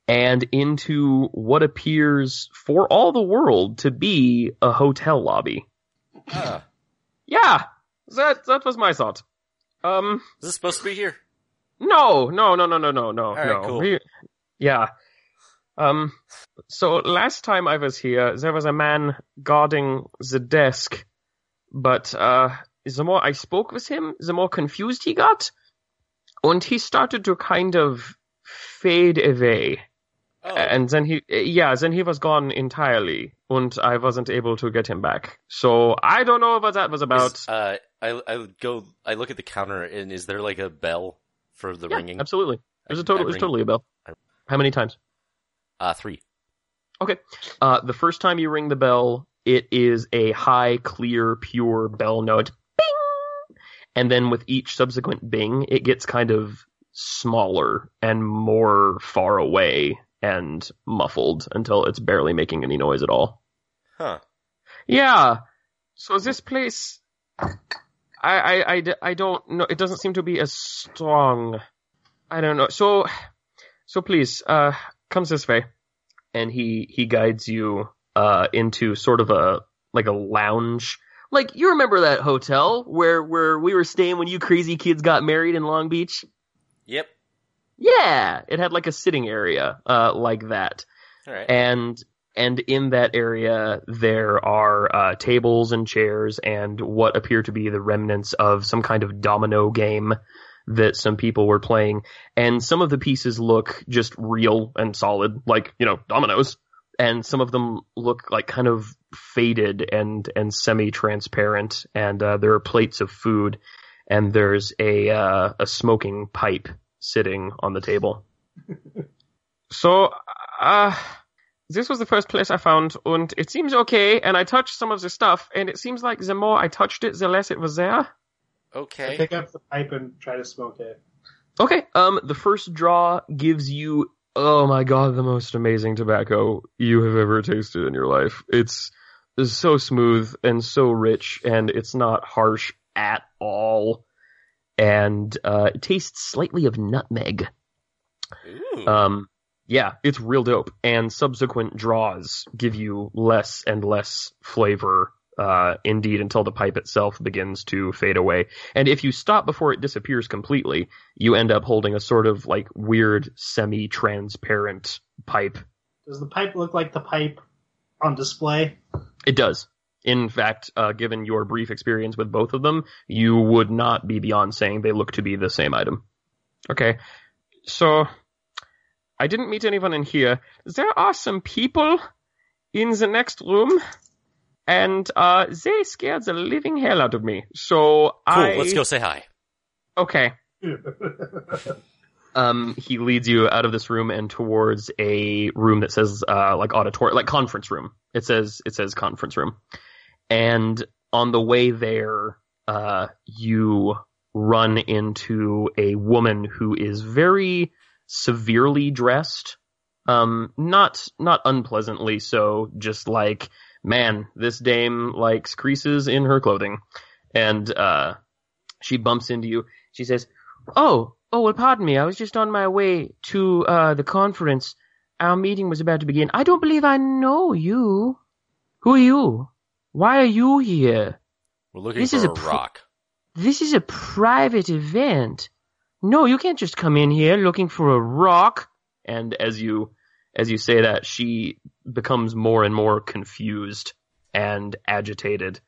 and into what appears for all the world to be a hotel lobby. Ah, Yeah, that that was my thought. Um. is this supposed to be here? No, no, no, no, no, no, no, right, no. cool. We- yeah. Um. So last time I was here, there was a man guarding the desk, but uh, the more I spoke with him, the more confused he got, and he started to kind of fade away. Oh, And then he, yeah, then he was gone entirely, and I wasn't able to get him back. So I don't know what that was about. is, uh, I I would go. I look at the counter, and is there like a bell for the yeah, ringing? absolutely. There's I- a total. There's totally a bell. How many times? Uh, three. Okay. Uh, the first time you ring the bell, it is a high, clear, pure bell note. Bing! And then with each subsequent bing, it gets kind of smaller and more far away and muffled until it's barely making any noise at all. Huh. Yeah. So this place, I, I, I, I don't know. It doesn't seem to be as strong. I don't know. So, so please, uh, come this way. And he, he guides you, uh, into sort of a, like a lounge. Like, you remember that hotel where, where we were staying when you crazy kids got married in Long Beach? Yep. Yeah. It had like a sitting area, uh, like that All right. and and in that area there are uh, tables and chairs and what appear to be the remnants of some kind of domino game that some people were playing. And some of the pieces look just real and solid like you know dominoes. And some of them look like kind of faded and and semi transparent and uh, there are plates of food and there's a uh, a smoking pipe sitting on the table. So uh this was the first place I found, and it seems okay. And I touched some of the stuff, and it seems like the more I touched it, the less it was there. I Okay. pick up the pipe and try to smoke it. Okay. Um, the first draw gives you, oh my god, the most amazing tobacco you have ever tasted in your life. It's, it's so smooth and so rich, and it's not harsh at all. And uh, it tastes slightly of nutmeg. Ooh. Um, yeah, it's real dope. And subsequent draws give you less and less flavor, uh, indeed, until the pipe itself begins to fade away. And if you stop before it disappears completely, you end up holding a sort of like weird semi-transparent pipe. Does the pipe look like the pipe on display? It does. In fact, uh, given your brief experience with both of them, you would not be beyond saying they look to be the same item. Okay, so I didn't meet anyone in here. There are some people in the next room, and uh, they scared the living hell out of me. So cool. I Let's go say hi. Okay. Um, he leads you out of this room and towards a room that says uh, like auditorium, like conference room. It says it says conference room, and on the way there, uh, you run into a woman who is very severely dressed. Um, not not unpleasantly so. Just like man, this dame likes creases in her clothing, and uh, she bumps into you. She says, "Oh, oh, well, pardon me. I was just on my way to uh, the conference. Our meeting was about to begin. I don't believe I know you. Who are you? Why are you here? We're looking This for is a, a rock. This is a private event. No, you can't just come in here looking for a rock." And as you as you say that, she becomes more and more confused and agitated,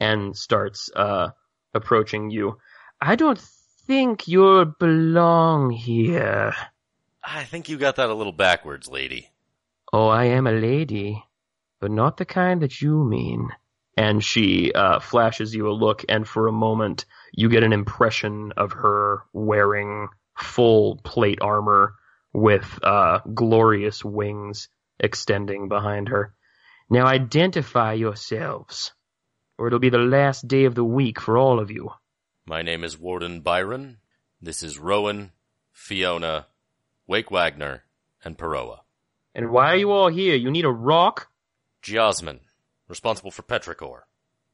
and starts uh, approaching you. I don't think you belong here. I think you got that a little backwards, lady. Oh, I am a lady, but not the kind that you mean. And she uh, flashes you a look, and for a moment, you get an impression of her wearing full plate armor with uh, glorious wings extending behind her. Now identify yourselves, or it'll be the last day of the week for all of you. My name is Warden Byron. This is Rowan, Fiona, Wake Wagner, and Peroa. And why are you all here? You need a rock? geosmin, responsible for Petrichor.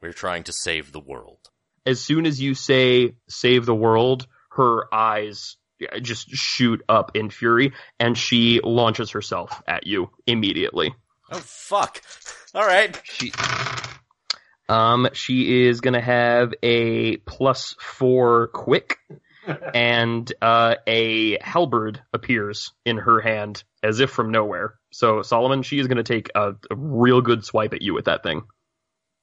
We're trying to save the world. As soon as you say save the world, her eyes just shoot up in fury and she launches herself at you immediately. Oh, fuck. Alright. She um she is going to have a plus 4 quick and uh a halberd appears in her hand as if from nowhere. So Solomon, she is going to take a, a real good swipe at you with that thing.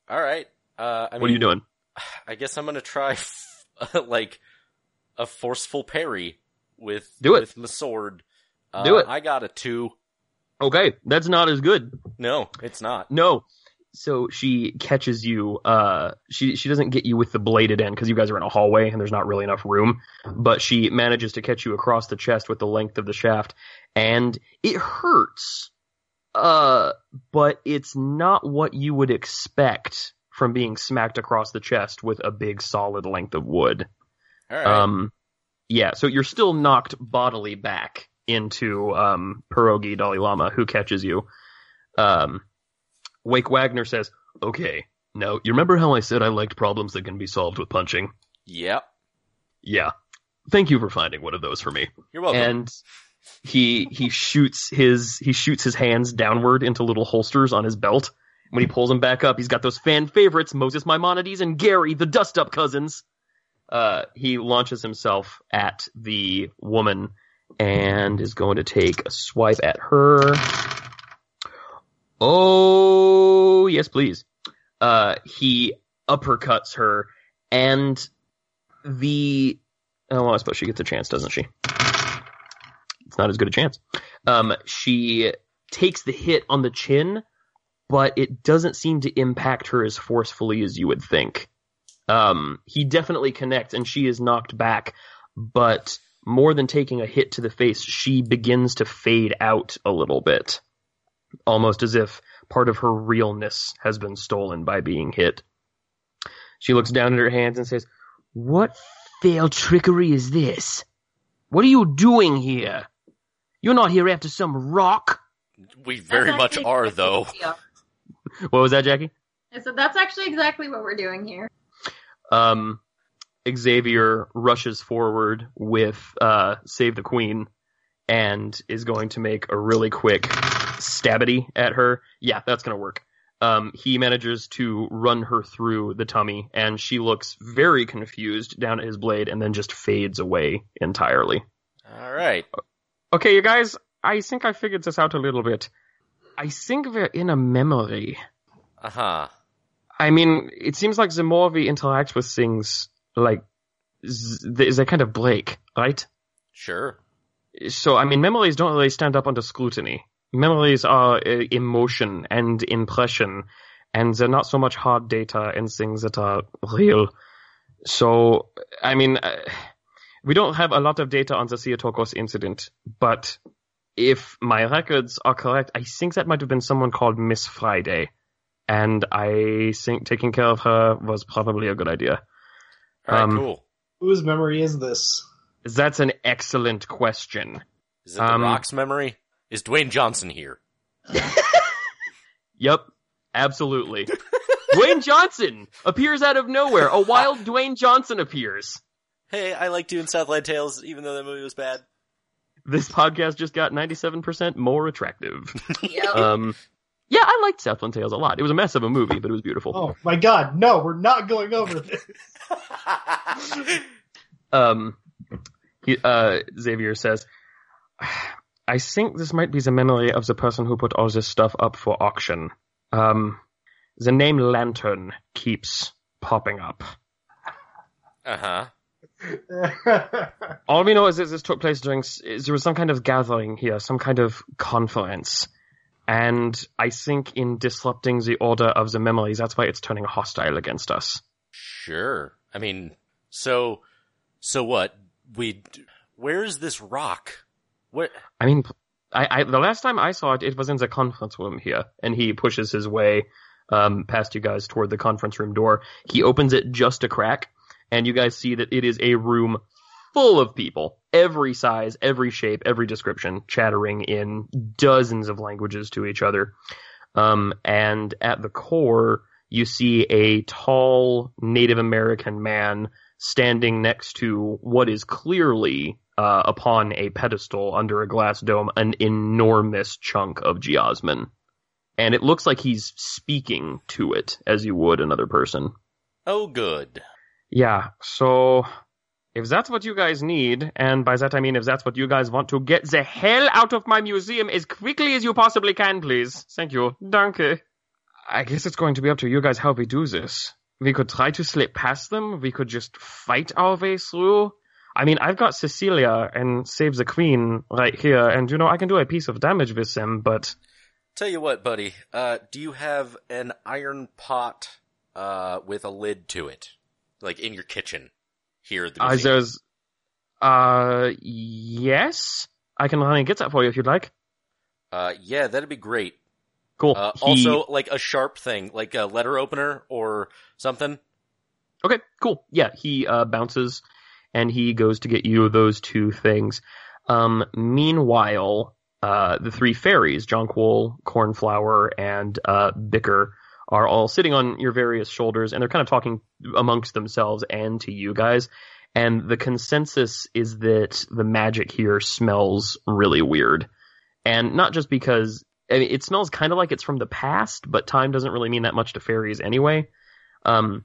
Alright. Uh, I what are you doing? I guess I'm gonna try, like, a forceful parry with, Do it. with my sword. Uh, Do it. I got a two. Okay, that's not as good. No, it's not. No. So she catches you. Uh, she she doesn't get you with the bladed end because you guys are in a hallway and there's not really enough room. But she manages to catch you across the chest with the length of the shaft, and it hurts. Uh, but it's not what you would expect from being smacked across the chest with a big solid length of wood. Um, yeah, so you're still knocked bodily back into um, Pierogi Dalai Lama, who catches you. Um, Wake Wagner says, "Okay, now you remember how I said I liked problems that can be solved with punching? yep. Yeah, thank you for finding one of those for me." You're welcome. And he he shoots his he shoots his hands downward into little holsters on his belt. When he pulls him back up, he's got those fan favorites, Moses Maimonides and Gary, the Dust Up cousins. Uh, he launches himself at the woman and is going to take a swipe at her. Oh, yes, please. Uh, he uppercuts her, and the oh, well, I suppose she gets a chance, doesn't she? It's not as good a chance. Um, she takes the hit on the chin, but it doesn't seem to impact her as forcefully as you would think. Um, he definitely connects, and she is knocked back, but more than taking a hit to the face, she begins to fade out a little bit, almost as if part of her realness has been stolen by being hit. She looks down at her hands and says, What fail trickery is this? What are you doing here? You're not here after some rock. we very much are, exactly though. What we are. What was that, Jackie? I said that's actually exactly what we're doing here. Um, Xavier rushes forward with uh, Save the Queen and is going to make a really quick stabbity at her. Yeah, that's going to work. Um, he manages to run her through the tummy, and she looks very confused down at his blade and then just fades away entirely. Alright. Okay, you guys, I think I figured this out a little bit. I think we're in a memory. Uh huh. I mean, it seems like the more we interact with things, like, z- they kind of break, right? Sure. So, I mean, memories don't really stand up under scrutiny. Memories are uh, emotion and impression, and they're not so much hard data and things that are real. So, I mean, uh, we don't have a lot of data on the Theotokos incident, but if my records are correct, I think that might have been someone called Miss Friday, and I think taking care of her was probably a good idea. All right, Um, cool. Whose memory is this? That's an excellent question. Is it the um, Rock's memory? Is Dwayne Johnson here? Yep, absolutely. Dwayne Johnson appears out of nowhere. A wild Dwayne Johnson appears. Hey, I like doing Southland Tales, even though that movie was bad. This podcast just got 97% more attractive. Yep. Um, yeah, I liked Southland Tales a lot. It was a mess of a movie, but it was beautiful. Oh my god, no, we're not going over this. Um, he, uh, Xavier says, I think this might be the memory of the person who put all this stuff up for auction. Um, the name Lantern keeps popping up. uh huh. All we know is that this took place during, is there was some kind of gathering here, some kind of conference. And I think in disrupting the order of the memories, that's why it's turning hostile against us. Sure. I mean, so, so what? We, where's this rock? What? I mean, I, I the last time I saw it, it was in the conference room here, and he pushes his way um, past you guys toward the conference room door. He opens it just a crack, and you guys see that it is a room full of people, every size, every shape, every description, chattering in dozens of languages to each other. Um, and at the core, you see a tall Native American man standing next to what is clearly uh, upon a pedestal under a glass dome an enormous chunk of geosmin. And it looks like he's speaking to it as you would another person. Oh, good. Yeah, so if that's what you guys need, and by that I mean if that's what you guys want to get the hell out of my museum as quickly as you possibly can, please. Thank you. Danke. I guess it's going to be up to you guys how we do this. We could try to slip past them. We could just fight our way through. I mean, I've got Cecilia and Save the Queen right here, and you know, I can do a piece of damage with them, but Tell you what, buddy. Uh, do you have an iron pot, uh, with a lid to it? Like in your kitchen? Here at the museum? there's, uh, yes? I can run and get that for you if you'd like. Uh, yeah, that'd be great. Cool. Uh, He- also, like a sharp thing, like a letter opener or something. Okay, cool. Yeah, he uh, bounces and he goes to get you those two things. Um, meanwhile, uh, the three fairies, Jonquil, Cornflower, and uh, Bicker, are all sitting on your various shoulders and they're kind of talking amongst themselves and to you guys. And the consensus is that the magic here smells really weird. And not just because I mean, it smells kind of like it's from the past, but time doesn't really mean that much to fairies anyway. Um,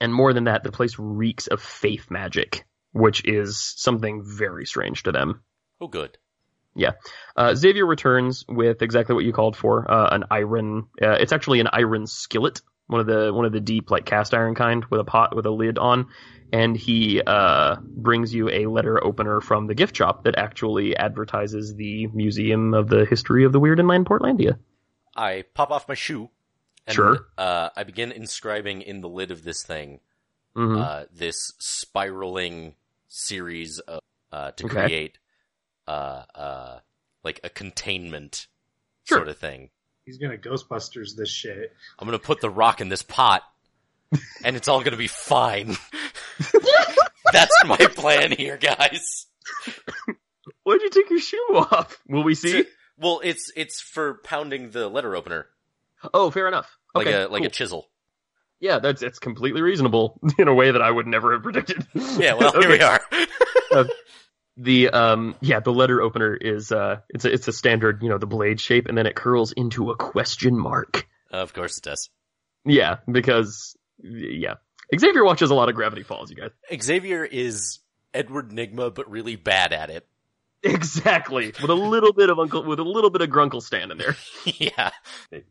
and more than that, the place reeks of faith magic, which is something very strange to them. Oh, good. Uh, Xavier returns with exactly what you called for, uh, an iron, uh, it's actually an iron skillet, one of the, one of the deep, like cast iron kind with a pot with a lid on. And he, uh, brings you a letter opener from the gift shop that actually advertises the Museum of the History of the Weird in Land Portlandia. I pop off my shoe. And, Sure. Uh, I begin inscribing in the lid of this thing, hmm uh, this spiraling series of, uh, to Okay. create, uh, uh, like a containment Sure. sort of thing. He's gonna Ghostbusters this shit. I'm gonna put the rock in this pot, and it's all gonna be fine. That's my plan here, guys. Why'd you take your shoe off? Will we see? Well, it's it's for pounding the letter opener, Oh, fair enough. like a like cool. a chisel. Yeah, that's it's completely reasonable in a way that I would never have predicted. Yeah, well, here we are. The um yeah, the letter opener is uh it's a it's a standard, you know, the blade shape and then it curls into a question mark. of course it does. Yeah, because yeah. Xavier watches a lot of Gravity Falls, you guys. Xavier is Edward Nygma, but really bad at it. Exactly. With a little bit of Uncle with a little bit of Grunkle Stan in there. yeah.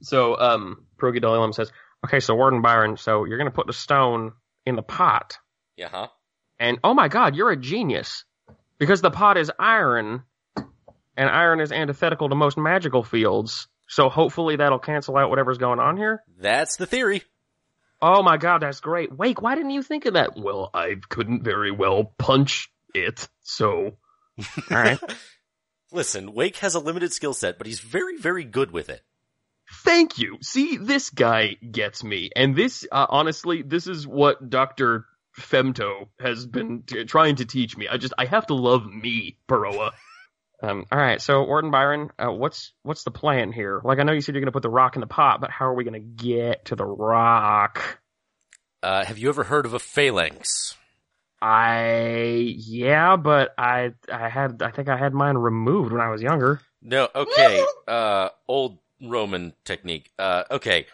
So um Progi Progidolium says, Okay, so Warden Byron, so you're gonna put the stone in the pot. Yeah, huh? And oh my god, you're a genius. Because the pot is iron, and iron is antithetical to most magical fields. So hopefully that'll cancel out whatever's going on here. That's the theory. Oh my god, that's great. Wake, why didn't you think of that? Well, I couldn't very well punch it. So, all right. Listen, Wake has a limited skill set, but he's very, very good with it. Thank you. See, this guy gets me. And this, uh, honestly, this is what Dr. Femto has been t- trying to teach me. I just, I have to love me, Baroa. Um, all right, so Warden Byron, uh, what's what's the plan here? Like, I know you said you're going to put the rock in the pot, but how are we going to get to the rock? Uh, have you ever heard of a phalanx? I yeah, but I I had I think I had mine removed when I was younger. No, okay. Uh, old Roman technique. Uh, okay.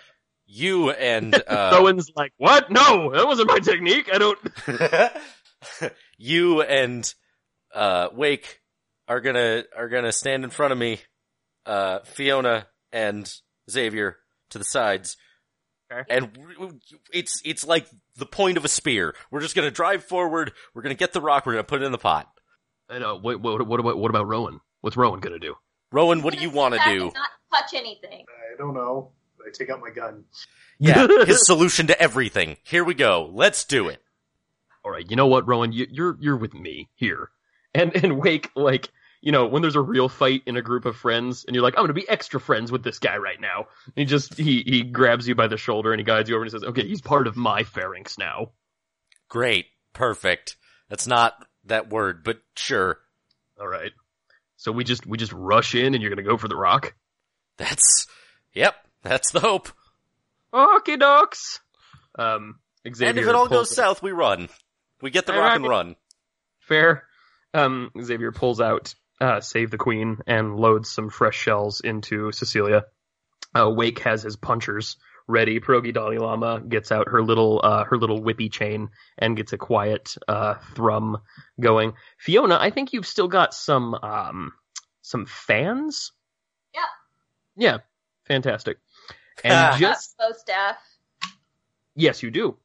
You and, uh, Owen's like, what? No, that wasn't my technique. I don't. you and, uh, Wake are gonna, are gonna stand in front of me, uh, Fiona and Xavier to the sides. Okay. And w- w- it's, it's like the point of a spear. We're just gonna drive forward, we're gonna get the rock, we're gonna put it in the pot. I know. What, what, what about what about Rowan? What's Rowan gonna do? Rowan, what do you want to do? Not touch anything. I don't know. I take out my gun. Yeah, his solution to everything. Here we go. Let's do it. All right, you know what, Rowan? You, you're you're with me here, and and Wake like you know when there's a real fight in a group of friends, and you're like, I'm gonna be extra friends with this guy right now. And he just he he grabs you by the shoulder and he guides you over and he says, Okay, he's part of my pharynx now. Great. Perfect. That's not that word, but sure. All right. So we just we just rush in and you're gonna go for the rock. That's, yep, that's the hope. Okay, docs. Um, Xavier and if it all pulls goes south, we run. We get the All rock and run. Fair. Um, Xavier pulls out uh, Save the Queen and loads some fresh shells into Cecilia. Uh, Wake has his punchers ready. Pierogi Dalai Lama gets out her little uh, her little whippy chain and gets a quiet uh, thrum going. Fiona, I think you've still got some um, some fans. Yeah. Yeah, fantastic. And just Expo staff. Yes, you do.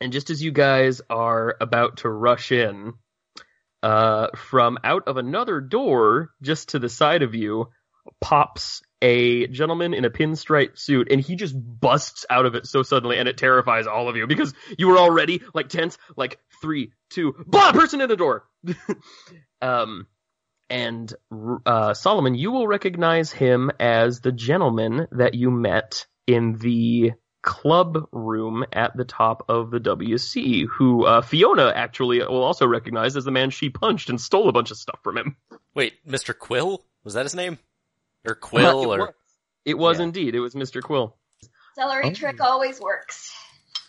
And just as you guys are about to rush in, uh, from out of another door, just to the side of you, pops a gentleman in a pinstripe suit, and he just busts out of it so suddenly, and it terrifies all of you because you were already like tense, like three, two, blah, person in the door. um, and uh, Solomon, you will recognize him as the gentleman that you met in the club room at the top of the WC, who uh, Fiona actually will also recognize as the man she punched and stole a bunch of stuff from him. Wait, Mr. Quill? Was that his name? Or Quill? it or was, it was Yeah. indeed. It was Mr. Quill. Celery Oh. trick always works.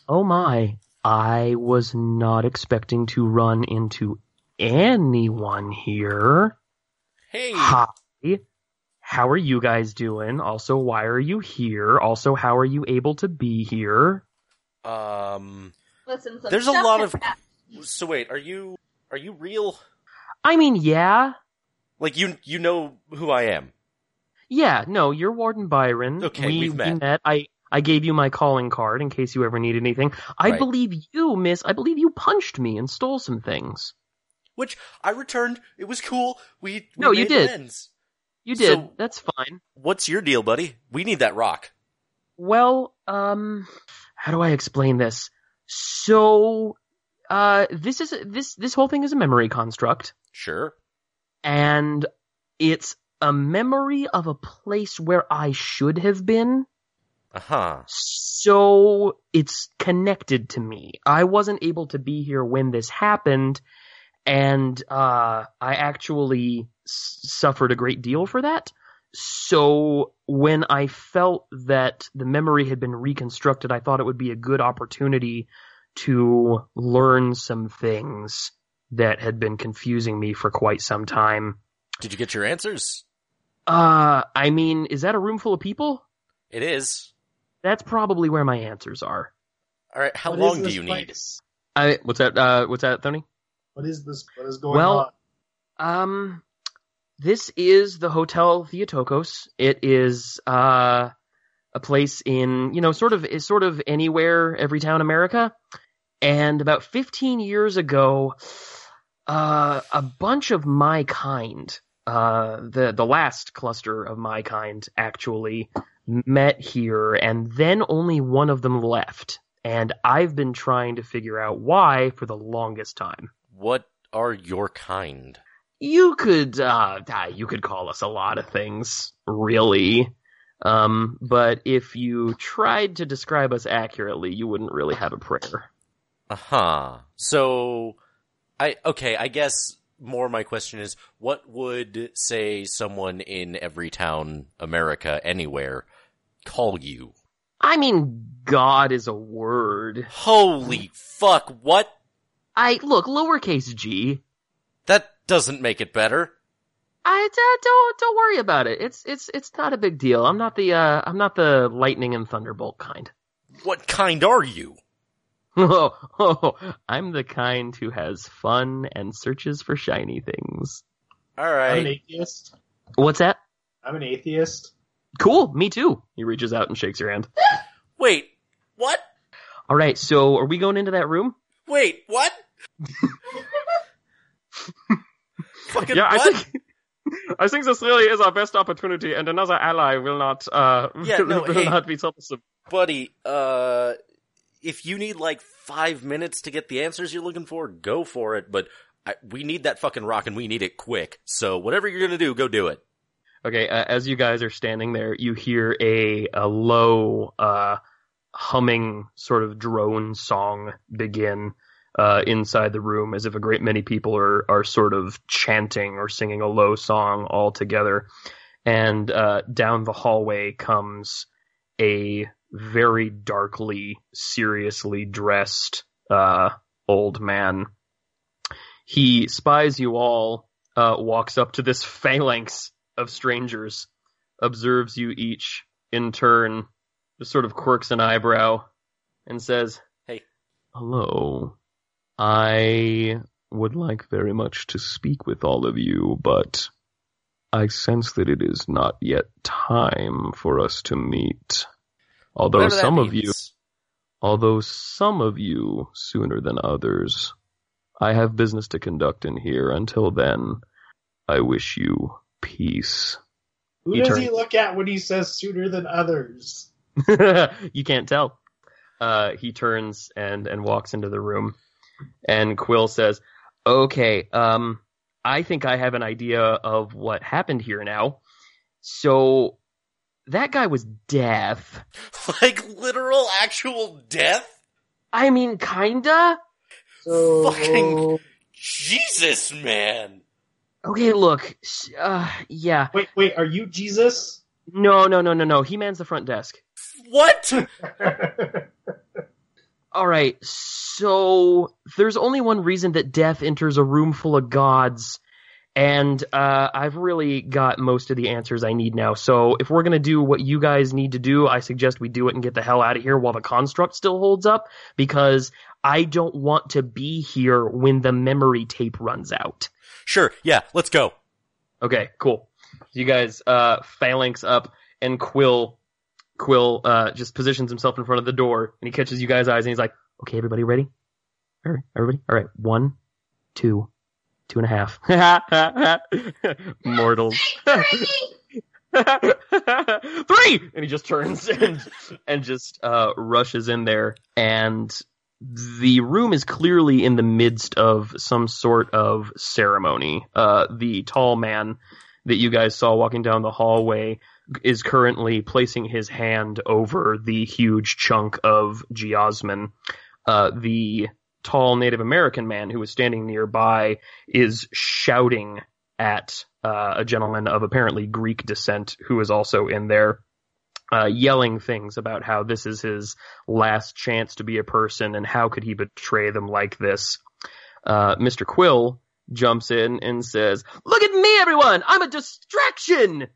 Oh my! I was not expecting to run into anyone here. Hey, Hi. How are you guys doing? Also, why are you here? Also, how are you able to be here? um, Listen, some There's a lot of- happened. so wait, are you, are you real? I mean, yeah. Like you, you know who I am. Yeah, no, you're Warden Byron. Okay, we, we've we met. met. I I gave you my calling card in case you ever need anything. I Right. believe you, miss. I believe you punched me and stole some things. Which I returned. It was cool. We, we No, you did. amends. You did. So- That's fine. What's your deal, buddy? We need that rock. Well, um, how do I explain this? So, uh, this is this this whole thing is a memory construct, Sure. and it's a memory of a place where I should have been. Uh huh. So it's connected to me. I wasn't able to be here when this happened, and uh, I actually s- suffered a great deal for that. So when I felt that the memory had been reconstructed, I thought it would be a good opportunity to learn some things that had been confusing me for quite some time. Did you get your answers? Uh, I mean, is that a room full of people? It is. That's probably where my answers are. All right. How What long do this you need? place? I, what's that? Uh, what's that, Tony? What is this? What is going Well, on? Um, this is the Hotel Theotokos. It is uh a place in you know sort of is sort of anywhere, every town, America. And about 15 years ago, uh, a bunch of my kind, uh, the the last cluster of my kind actually met here, and then only one of them left. And I've been trying to figure out why for the longest time. What are your kind? You could uh ah, you could call us a lot of things, really. Um, but if you tried to describe us accurately, you wouldn't really have a prayer. Uh huh. So, I okay. I guess more my question is, what would say someone in every town, America, anywhere, call you? I mean, God is a word. Holy fuck! What? I look lowercase g. That doesn't make it better. I uh, don't don't worry about it. It's it's it's not a big deal. I'm not the uh I'm not the lightning and thunderbolt kind. What kind are you? Oh, oh, I'm the kind who has fun and searches for shiny things. All right. I'm an atheist. What's that? I'm an atheist. Cool, me too. He reaches out and shakes your hand. Wait. What? All right, so are we going into that room? Wait. What? Fucking yeah, what? I think I think this really is our best opportunity, and another ally will not uh Yeah, no, will hey. not be troublesome. buddy, uh, if you need like five minutes to get the answers you're looking for, go for it. But I, we need that fucking rock and we need it quick. So whatever you're gonna do, go do it. Okay, uh, as you guys are standing there, you hear a a low uh humming sort of drone song begin uh inside the room as if a great many people are are sort of chanting or singing a low song all together. And uh down the hallway comes a very darkly seriously dressed uh old man. He spies you all, uh walks up to this phalanx of strangers, observes you each in turn, just sort of quirks an eyebrow, and says, Hey. Hello. I would like very much to speak with all of you, but I sense that it is not yet time for us to meet. Although Whatever some of you although some of you sooner than others. I have business to conduct in here. Until then, I wish you peace. Who You does turn- he look at when he says sooner than others? you can't tell. Uh, he turns and and walks into the room, and Quill says, "Okay, um, I think I have an idea of what happened here now. So that guy was deaf. like literal actual death? I mean, kinda. So Fucking- Jesus, man. Okay, look, uh, yeah, wait, wait, are you Jesus? no, no, no, no, no. He mans the front desk." What? All right, so there's only one reason that death enters a room full of gods, and uh, I've really got most of the answers I need now. So if we're gonna do what you guys need to do, I suggest we do it and get the hell out of here while the construct still holds up, because I don't want to be here when the memory tape runs out. Sure, yeah, let's go. Okay, cool. You guys uh, phalanx up, and Quill Quill uh, just positions himself in front of the door, and he catches you guys' eyes, and he's like, "Okay, everybody, ready? All right, everybody, all right, one, two, two and a half, mortals, three, and he just turns and and just uh, rushes in there, and the room is clearly in the midst of some sort of ceremony. Uh, the tall man that you guys saw walking down the hallway is currently placing his hand over the huge chunk of geosmin. Uh, the tall Native American man who was standing nearby is shouting at uh, a gentleman of apparently Greek descent who is also in there, uh, yelling things about how this is his last chance to be a person and how could he betray them like this. Uh, Mr. Quill jumps in and says, "Look at me, everyone! I'm a distraction!"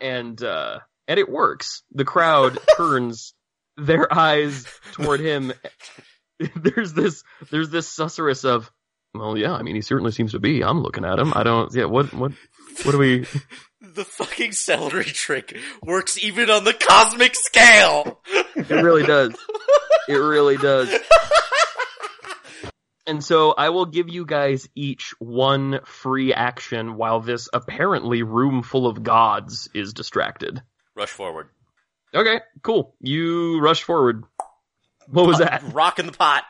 And uh, and it works. The crowd turns their eyes toward him. There's this there's this susurrus of, well, yeah, I mean, he certainly seems to be. I'm looking at him. I don't. Yeah, what what what do we? The fucking celery trick works even on the cosmic scale. It really does. It really does. And so I will give you guys each one free action while this apparently room full of gods is distracted. Rush forward. Okay, cool. You rush forward. What was that? Rock in the pot.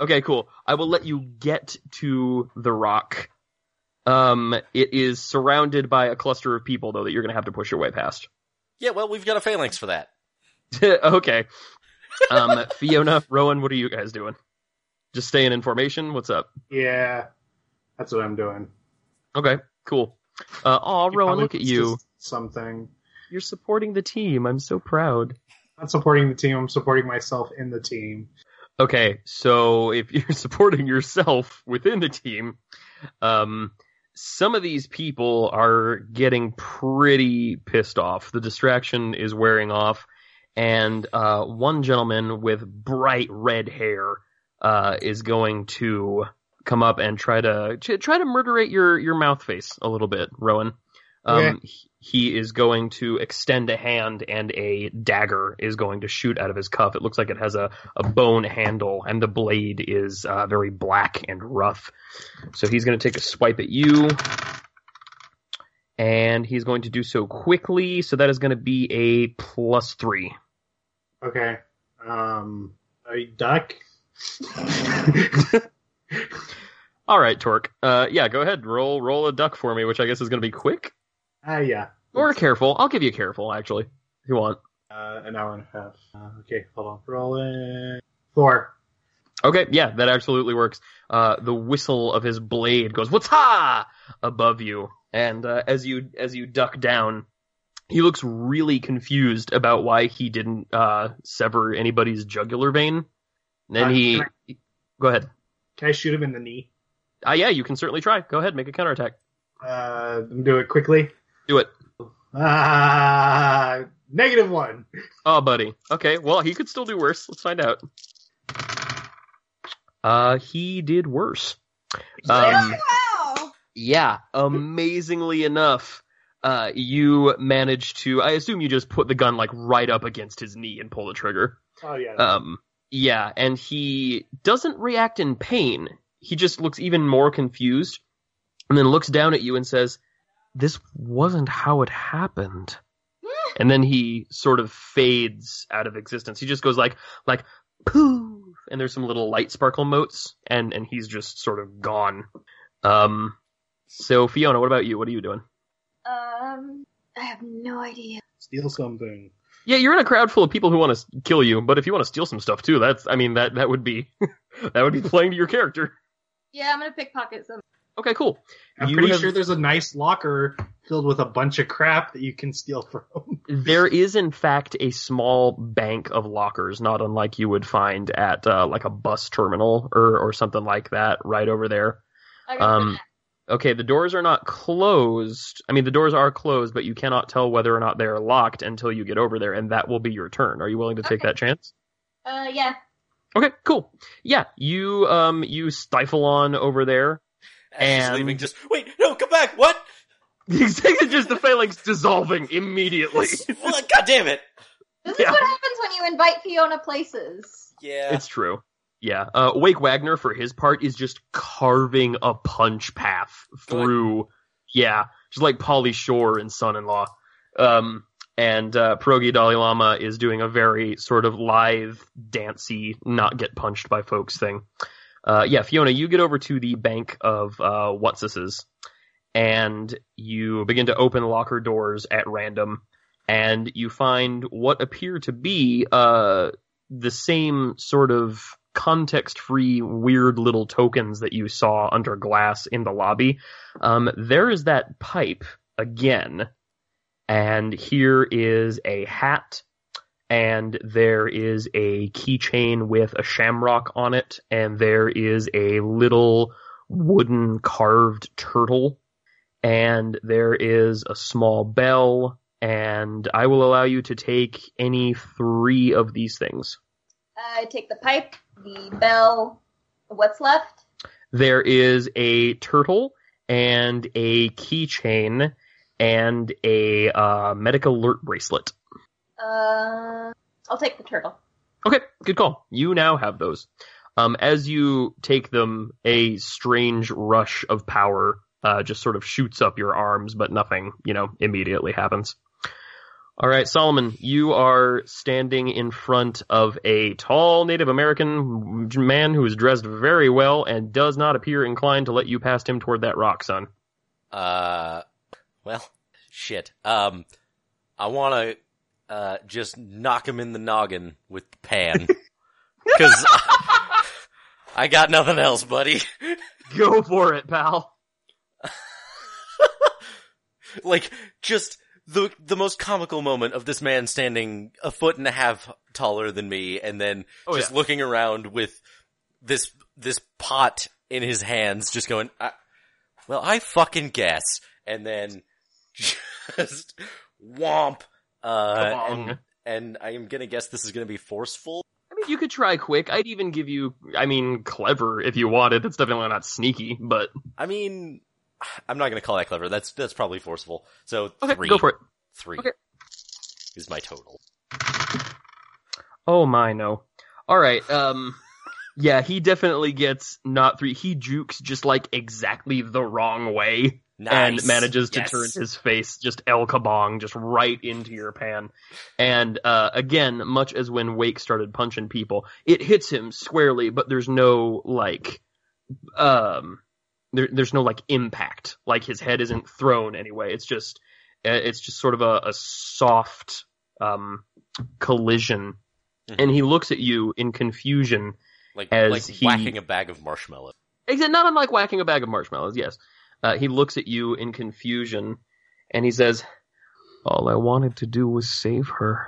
Okay, cool. I will let you get to the rock. Um, it is surrounded by a cluster of people, though, that you're going to have to push your way past. Yeah, well, we've got a phalanx for that. okay. Um, Fiona, Rowan, what are you guys doing? Just staying in formation? What's up? Yeah, that's what I'm doing. Okay, cool. Uh, aw, Rowan, Probably look at you. Something. You're supporting the team. I'm so proud. Not supporting the team. I'm supporting myself in the team. Okay, so if you're supporting yourself within the team, um, some of these people are getting pretty pissed off. The distraction is wearing off, and uh, one gentleman with bright red hair uh, is going to come up and try to try to murderate your your mouth face a little bit, Rowan. Um, Okay. he- is going to extend a hand, and a dagger is going to shoot out of his cuff. It looks like it has a, a bone handle, and the blade is uh, very black and rough. So he's going to take a swipe at you, and he's going to do so quickly. So that is going to be a plus three. Okay. Um, a duck. All right, Torque. Uh, yeah, go ahead. Roll roll a duck for me, which I guess is going to be quick Ah, yeah. or careful. I'll give you careful, actually, if you want. Uh, an hour and a half. Uh, okay, hold on. Rolling. Four. Okay, yeah, that absolutely works. Uh, the whistle of his blade goes "What's ha!" above you, and uh, as you as you duck down, he looks really confused about why he didn't uh, sever anybody's jugular vein. And then Uh, he, can go ahead. Can I shoot him in the knee? Ah, yeah, you can certainly try. Go ahead, make a counterattack. Uh, do it quickly. Do it. Ah, negative one. Oh, buddy. Okay, well, he could still do worse. Let's find out. Uh, he did worse. Um, wow. yeah, amazingly enough, uh, you managed to. I assume you just put the gun like right up against his knee and pull the trigger. Oh yeah. Um, yeah, and he doesn't react in pain. He just looks even more confused, and then looks down at you and says, "This wasn't how it happened." and then he sort of fades out of existence. He just goes like like poof, and there's some little light sparkle motes, and and he's just sort of gone. Um, so Fiona, what about you? What are you doing? Um, I have no idea. Steal something. Yeah, you're in a crowd full of people who want to kill you, but if you want to steal some stuff too, that's I mean that that would be that would be playing to your character. Yeah, I'm gonna pickpocket some. Okay, cool. I'm You pretty have- sure there's a nice locker filled with a bunch of crap that you can steal from. There is in fact a small bank of lockers, not unlike you would find at uh, like a bus terminal or or something like that, right over there. I got Um, okay, the doors are not closed. I mean, the doors are closed, but you cannot tell whether or not they are locked until you get over there, and that will be your turn. Are you willing to take Okay. that chance? uh, yeah. Okay, cool. Yeah, you um you stifle on over there. As she's And- leaving, just wait, no, come back. What? Exactly, just the phalanx dissolving immediately. Well, God damn it! This Yeah. is what happens when you invite Fiona places. Yeah, It's true. Yeah. Uh, Wake Wagner, for his part, is just carving a punch path through. Yeah, just like Pauly Shore in Son-in-Law. Um, and uh, Pierogi Dalai Lama is doing a very sort of lithe, dancey, not get punched by folks thing. Uh, yeah, Fiona, you get over to the bank of uh, Whatsis's, and you begin to open locker doors at random, and you find what appear to be uh, the same sort of context-free, weird little tokens that you saw under glass in the lobby. Um, there is that pipe again, and here is a hat, and there is a keychain with a shamrock on it, and there is a little wooden carved turtle, and there is a small bell, and I will allow you to take any three of these things. I take the pipe, the bell. What's left? There is a turtle and a keychain and a uh, medic alert bracelet. Uh, I'll take the turtle. Okay, good call. You now have those. Um, as you take them, a strange rush of power uh, just sort of shoots up your arms, but nothing, you know, immediately happens. All right, Solomon, you are standing in front of a tall Native American man who is dressed very well and does not appear inclined to let you past him toward that rock, son. Uh, well, shit. Um, I want to uh just knock him in the noggin with the pan because I got nothing else, buddy. Go for it, pal. like just the the most comical moment of this man standing a foot and a half taller than me and then Oh, just yeah. looking around with this this pot in his hands just going I, well I fucking guess and then just womp uh and, and I am going to guess this is going to be forceful I mean, you could try quick. I'd even give you, I mean, clever if you wanted. That's definitely not sneaky, but I mean I'm not going to call that clever that's that's probably forceful so okay, 3 go for it. 3 Okay. is my total Oh my, no. All right, um, yeah, he definitely gets not three. He jukes just like exactly the wrong way nice and manages to Yes. turn his face just El Kabong just right into your pan. And uh, again, much as when Wake started punching people, it hits him squarely, but there's no like, um, there, there's no like impact. Like his head isn't thrown anyway. It's just, uh, it's just sort of a, a soft um, collision. Mhm. And he looks at you in confusion. like as like he- whacking a bag of marshmallow. Except not unlike whacking a bag of marshmallows, yes. Uh, he looks at you in confusion and he says, All I wanted to do was save her.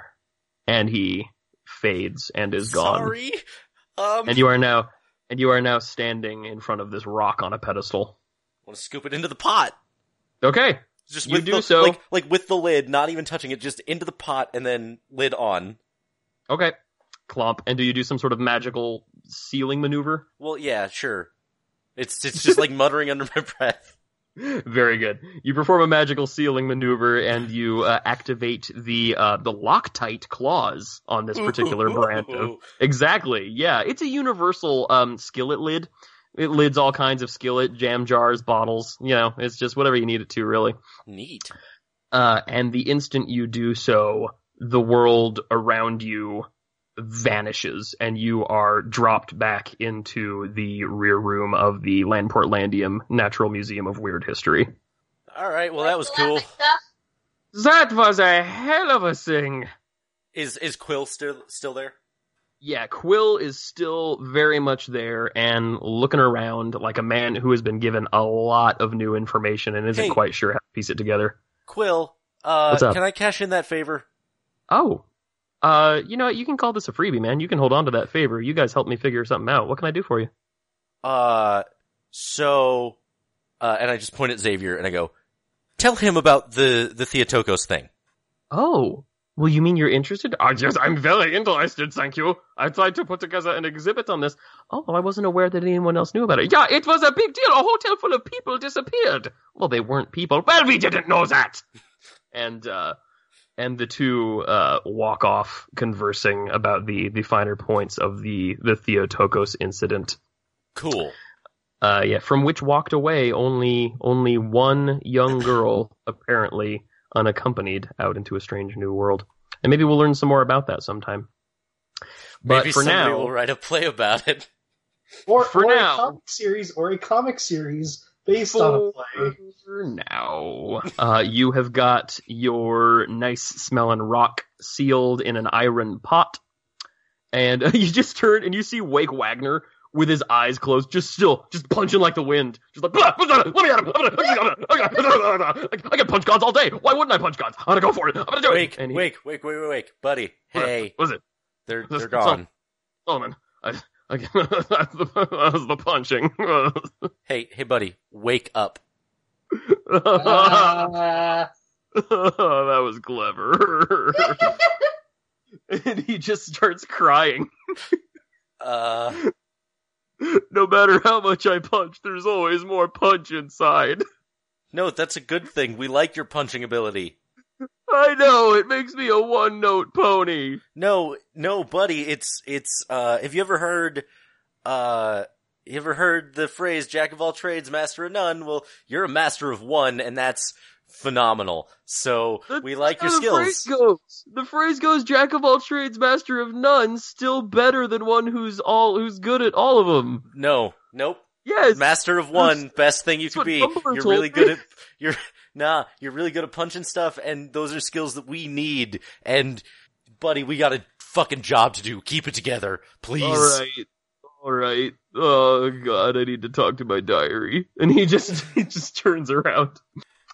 And he fades and is gone. Sorry. Um, And you are now and you are now standing in front of this rock on a pedestal. want to scoop it into the pot. Okay. Just You with do the, so. like like with the lid, not even touching it, just into the pot and then lid on. Okay. Clomp. And do you do some sort of magical sealing maneuver? Well, yeah, sure. It's it's just like muttering under my breath. Very good. You perform a magical sealing maneuver and you uh, activate the uh, the Loctite clause on this particular brand of Exactly. Yeah, it's a universal um, skillet lid. It lids all kinds of skillet, jam jars, bottles. You know, it's just whatever you need it to, really. Neat. Uh, and the instant you do so, the world around you vanishes, and you are dropped back into the rear room of the Landportlandium Natural Museum of Weird History. All right. Well, that was cool. That was a hell of a thing. Is is Quill still still there? Yeah, Quill is still very much there and looking around like a man who has been given a lot of new information and isn't Hey. quite sure how to piece it together. Quill, uh, can I cash in that favor? Oh, uh, you know what? You can call this a freebie, man. You can hold on to that favor. You guys help me figure something out. What can I do for you? Uh, so, uh, and I just point at Xavier and I go, tell him about the the Theotokos thing. Oh, well, you mean you're interested? Oh, yes, I'm very interested, thank you. I tried to put together an exhibit on this. Oh, I wasn't aware that anyone else knew about it. Yeah, it was a big deal. A hotel full of people disappeared. Well, they weren't people. Well, we didn't know that. And, uh, and the two, uh, walk off conversing about the, the finer points of the, the Theotokos incident. Cool. Uh, yeah, from which walked away only, only one young girl, apparently unaccompanied out into a strange new world. And maybe we'll learn some more about that sometime. But Maybe for somebody now, will write a play about it. Or, For or now. a comic series or a comic series based on a play. now, uh, you have got your nice smelling rock sealed in an iron pot, and uh, you just turn and you see Wake Wagner with his eyes closed, just still, just punching like the wind, just like "Blah, blah, blah, let me at him. I'm I'm gonna, I'm gonna, I can punch gods all day. Why wouldn't I punch gods? I'm gonna go for it. I'm gonna do Wake, it. And he- wake, wake, wake, wake, wake, buddy. Hey, what was it? they're they're gone. Solomon, I, I, that's the, that was the punching. Hey, hey, buddy, wake up. Ah. that was clever. and he just starts crying. Uh, No matter how much I punch, there's always more punch inside. no, that's a good thing. We like your punching ability. I know, it makes me a one note pony. No, no, buddy, it's it's. uh Have you ever heard? uh You ever heard the phrase "Jack of all trades, master of none"? Well, you're a master of one, and that's phenomenal. So That's we like your the phrase skills. goes. The phrase goes: "Jack of all trades, master of none." Still better than one who's all who's good at all of them. No, nope. Yes, Master of one, best thing you could be. You're really good at you're nah, you're really good at punching stuff and those are skills that we need. And buddy, we got a fucking job to do. Keep it together, please. All right, all right. Oh God, I need to talk to my diary. And he just he just turns around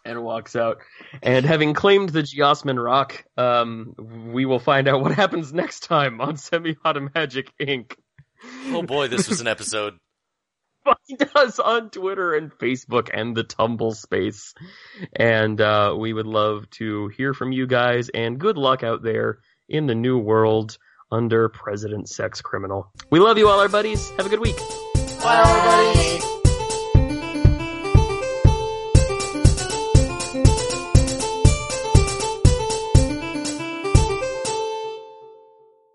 and walks out. And having claimed the Geosmin Rock, um, we will find out what happens next time on Semi-Auto Magic Inc. Oh boy, this was an episode. Find us on Twitter and Facebook and the Tumble Space. And uh, we would love to hear from you guys. And good luck out there in the new world under President Sex Criminal. We love you all, our buddies. Have a good week. Bye everybody.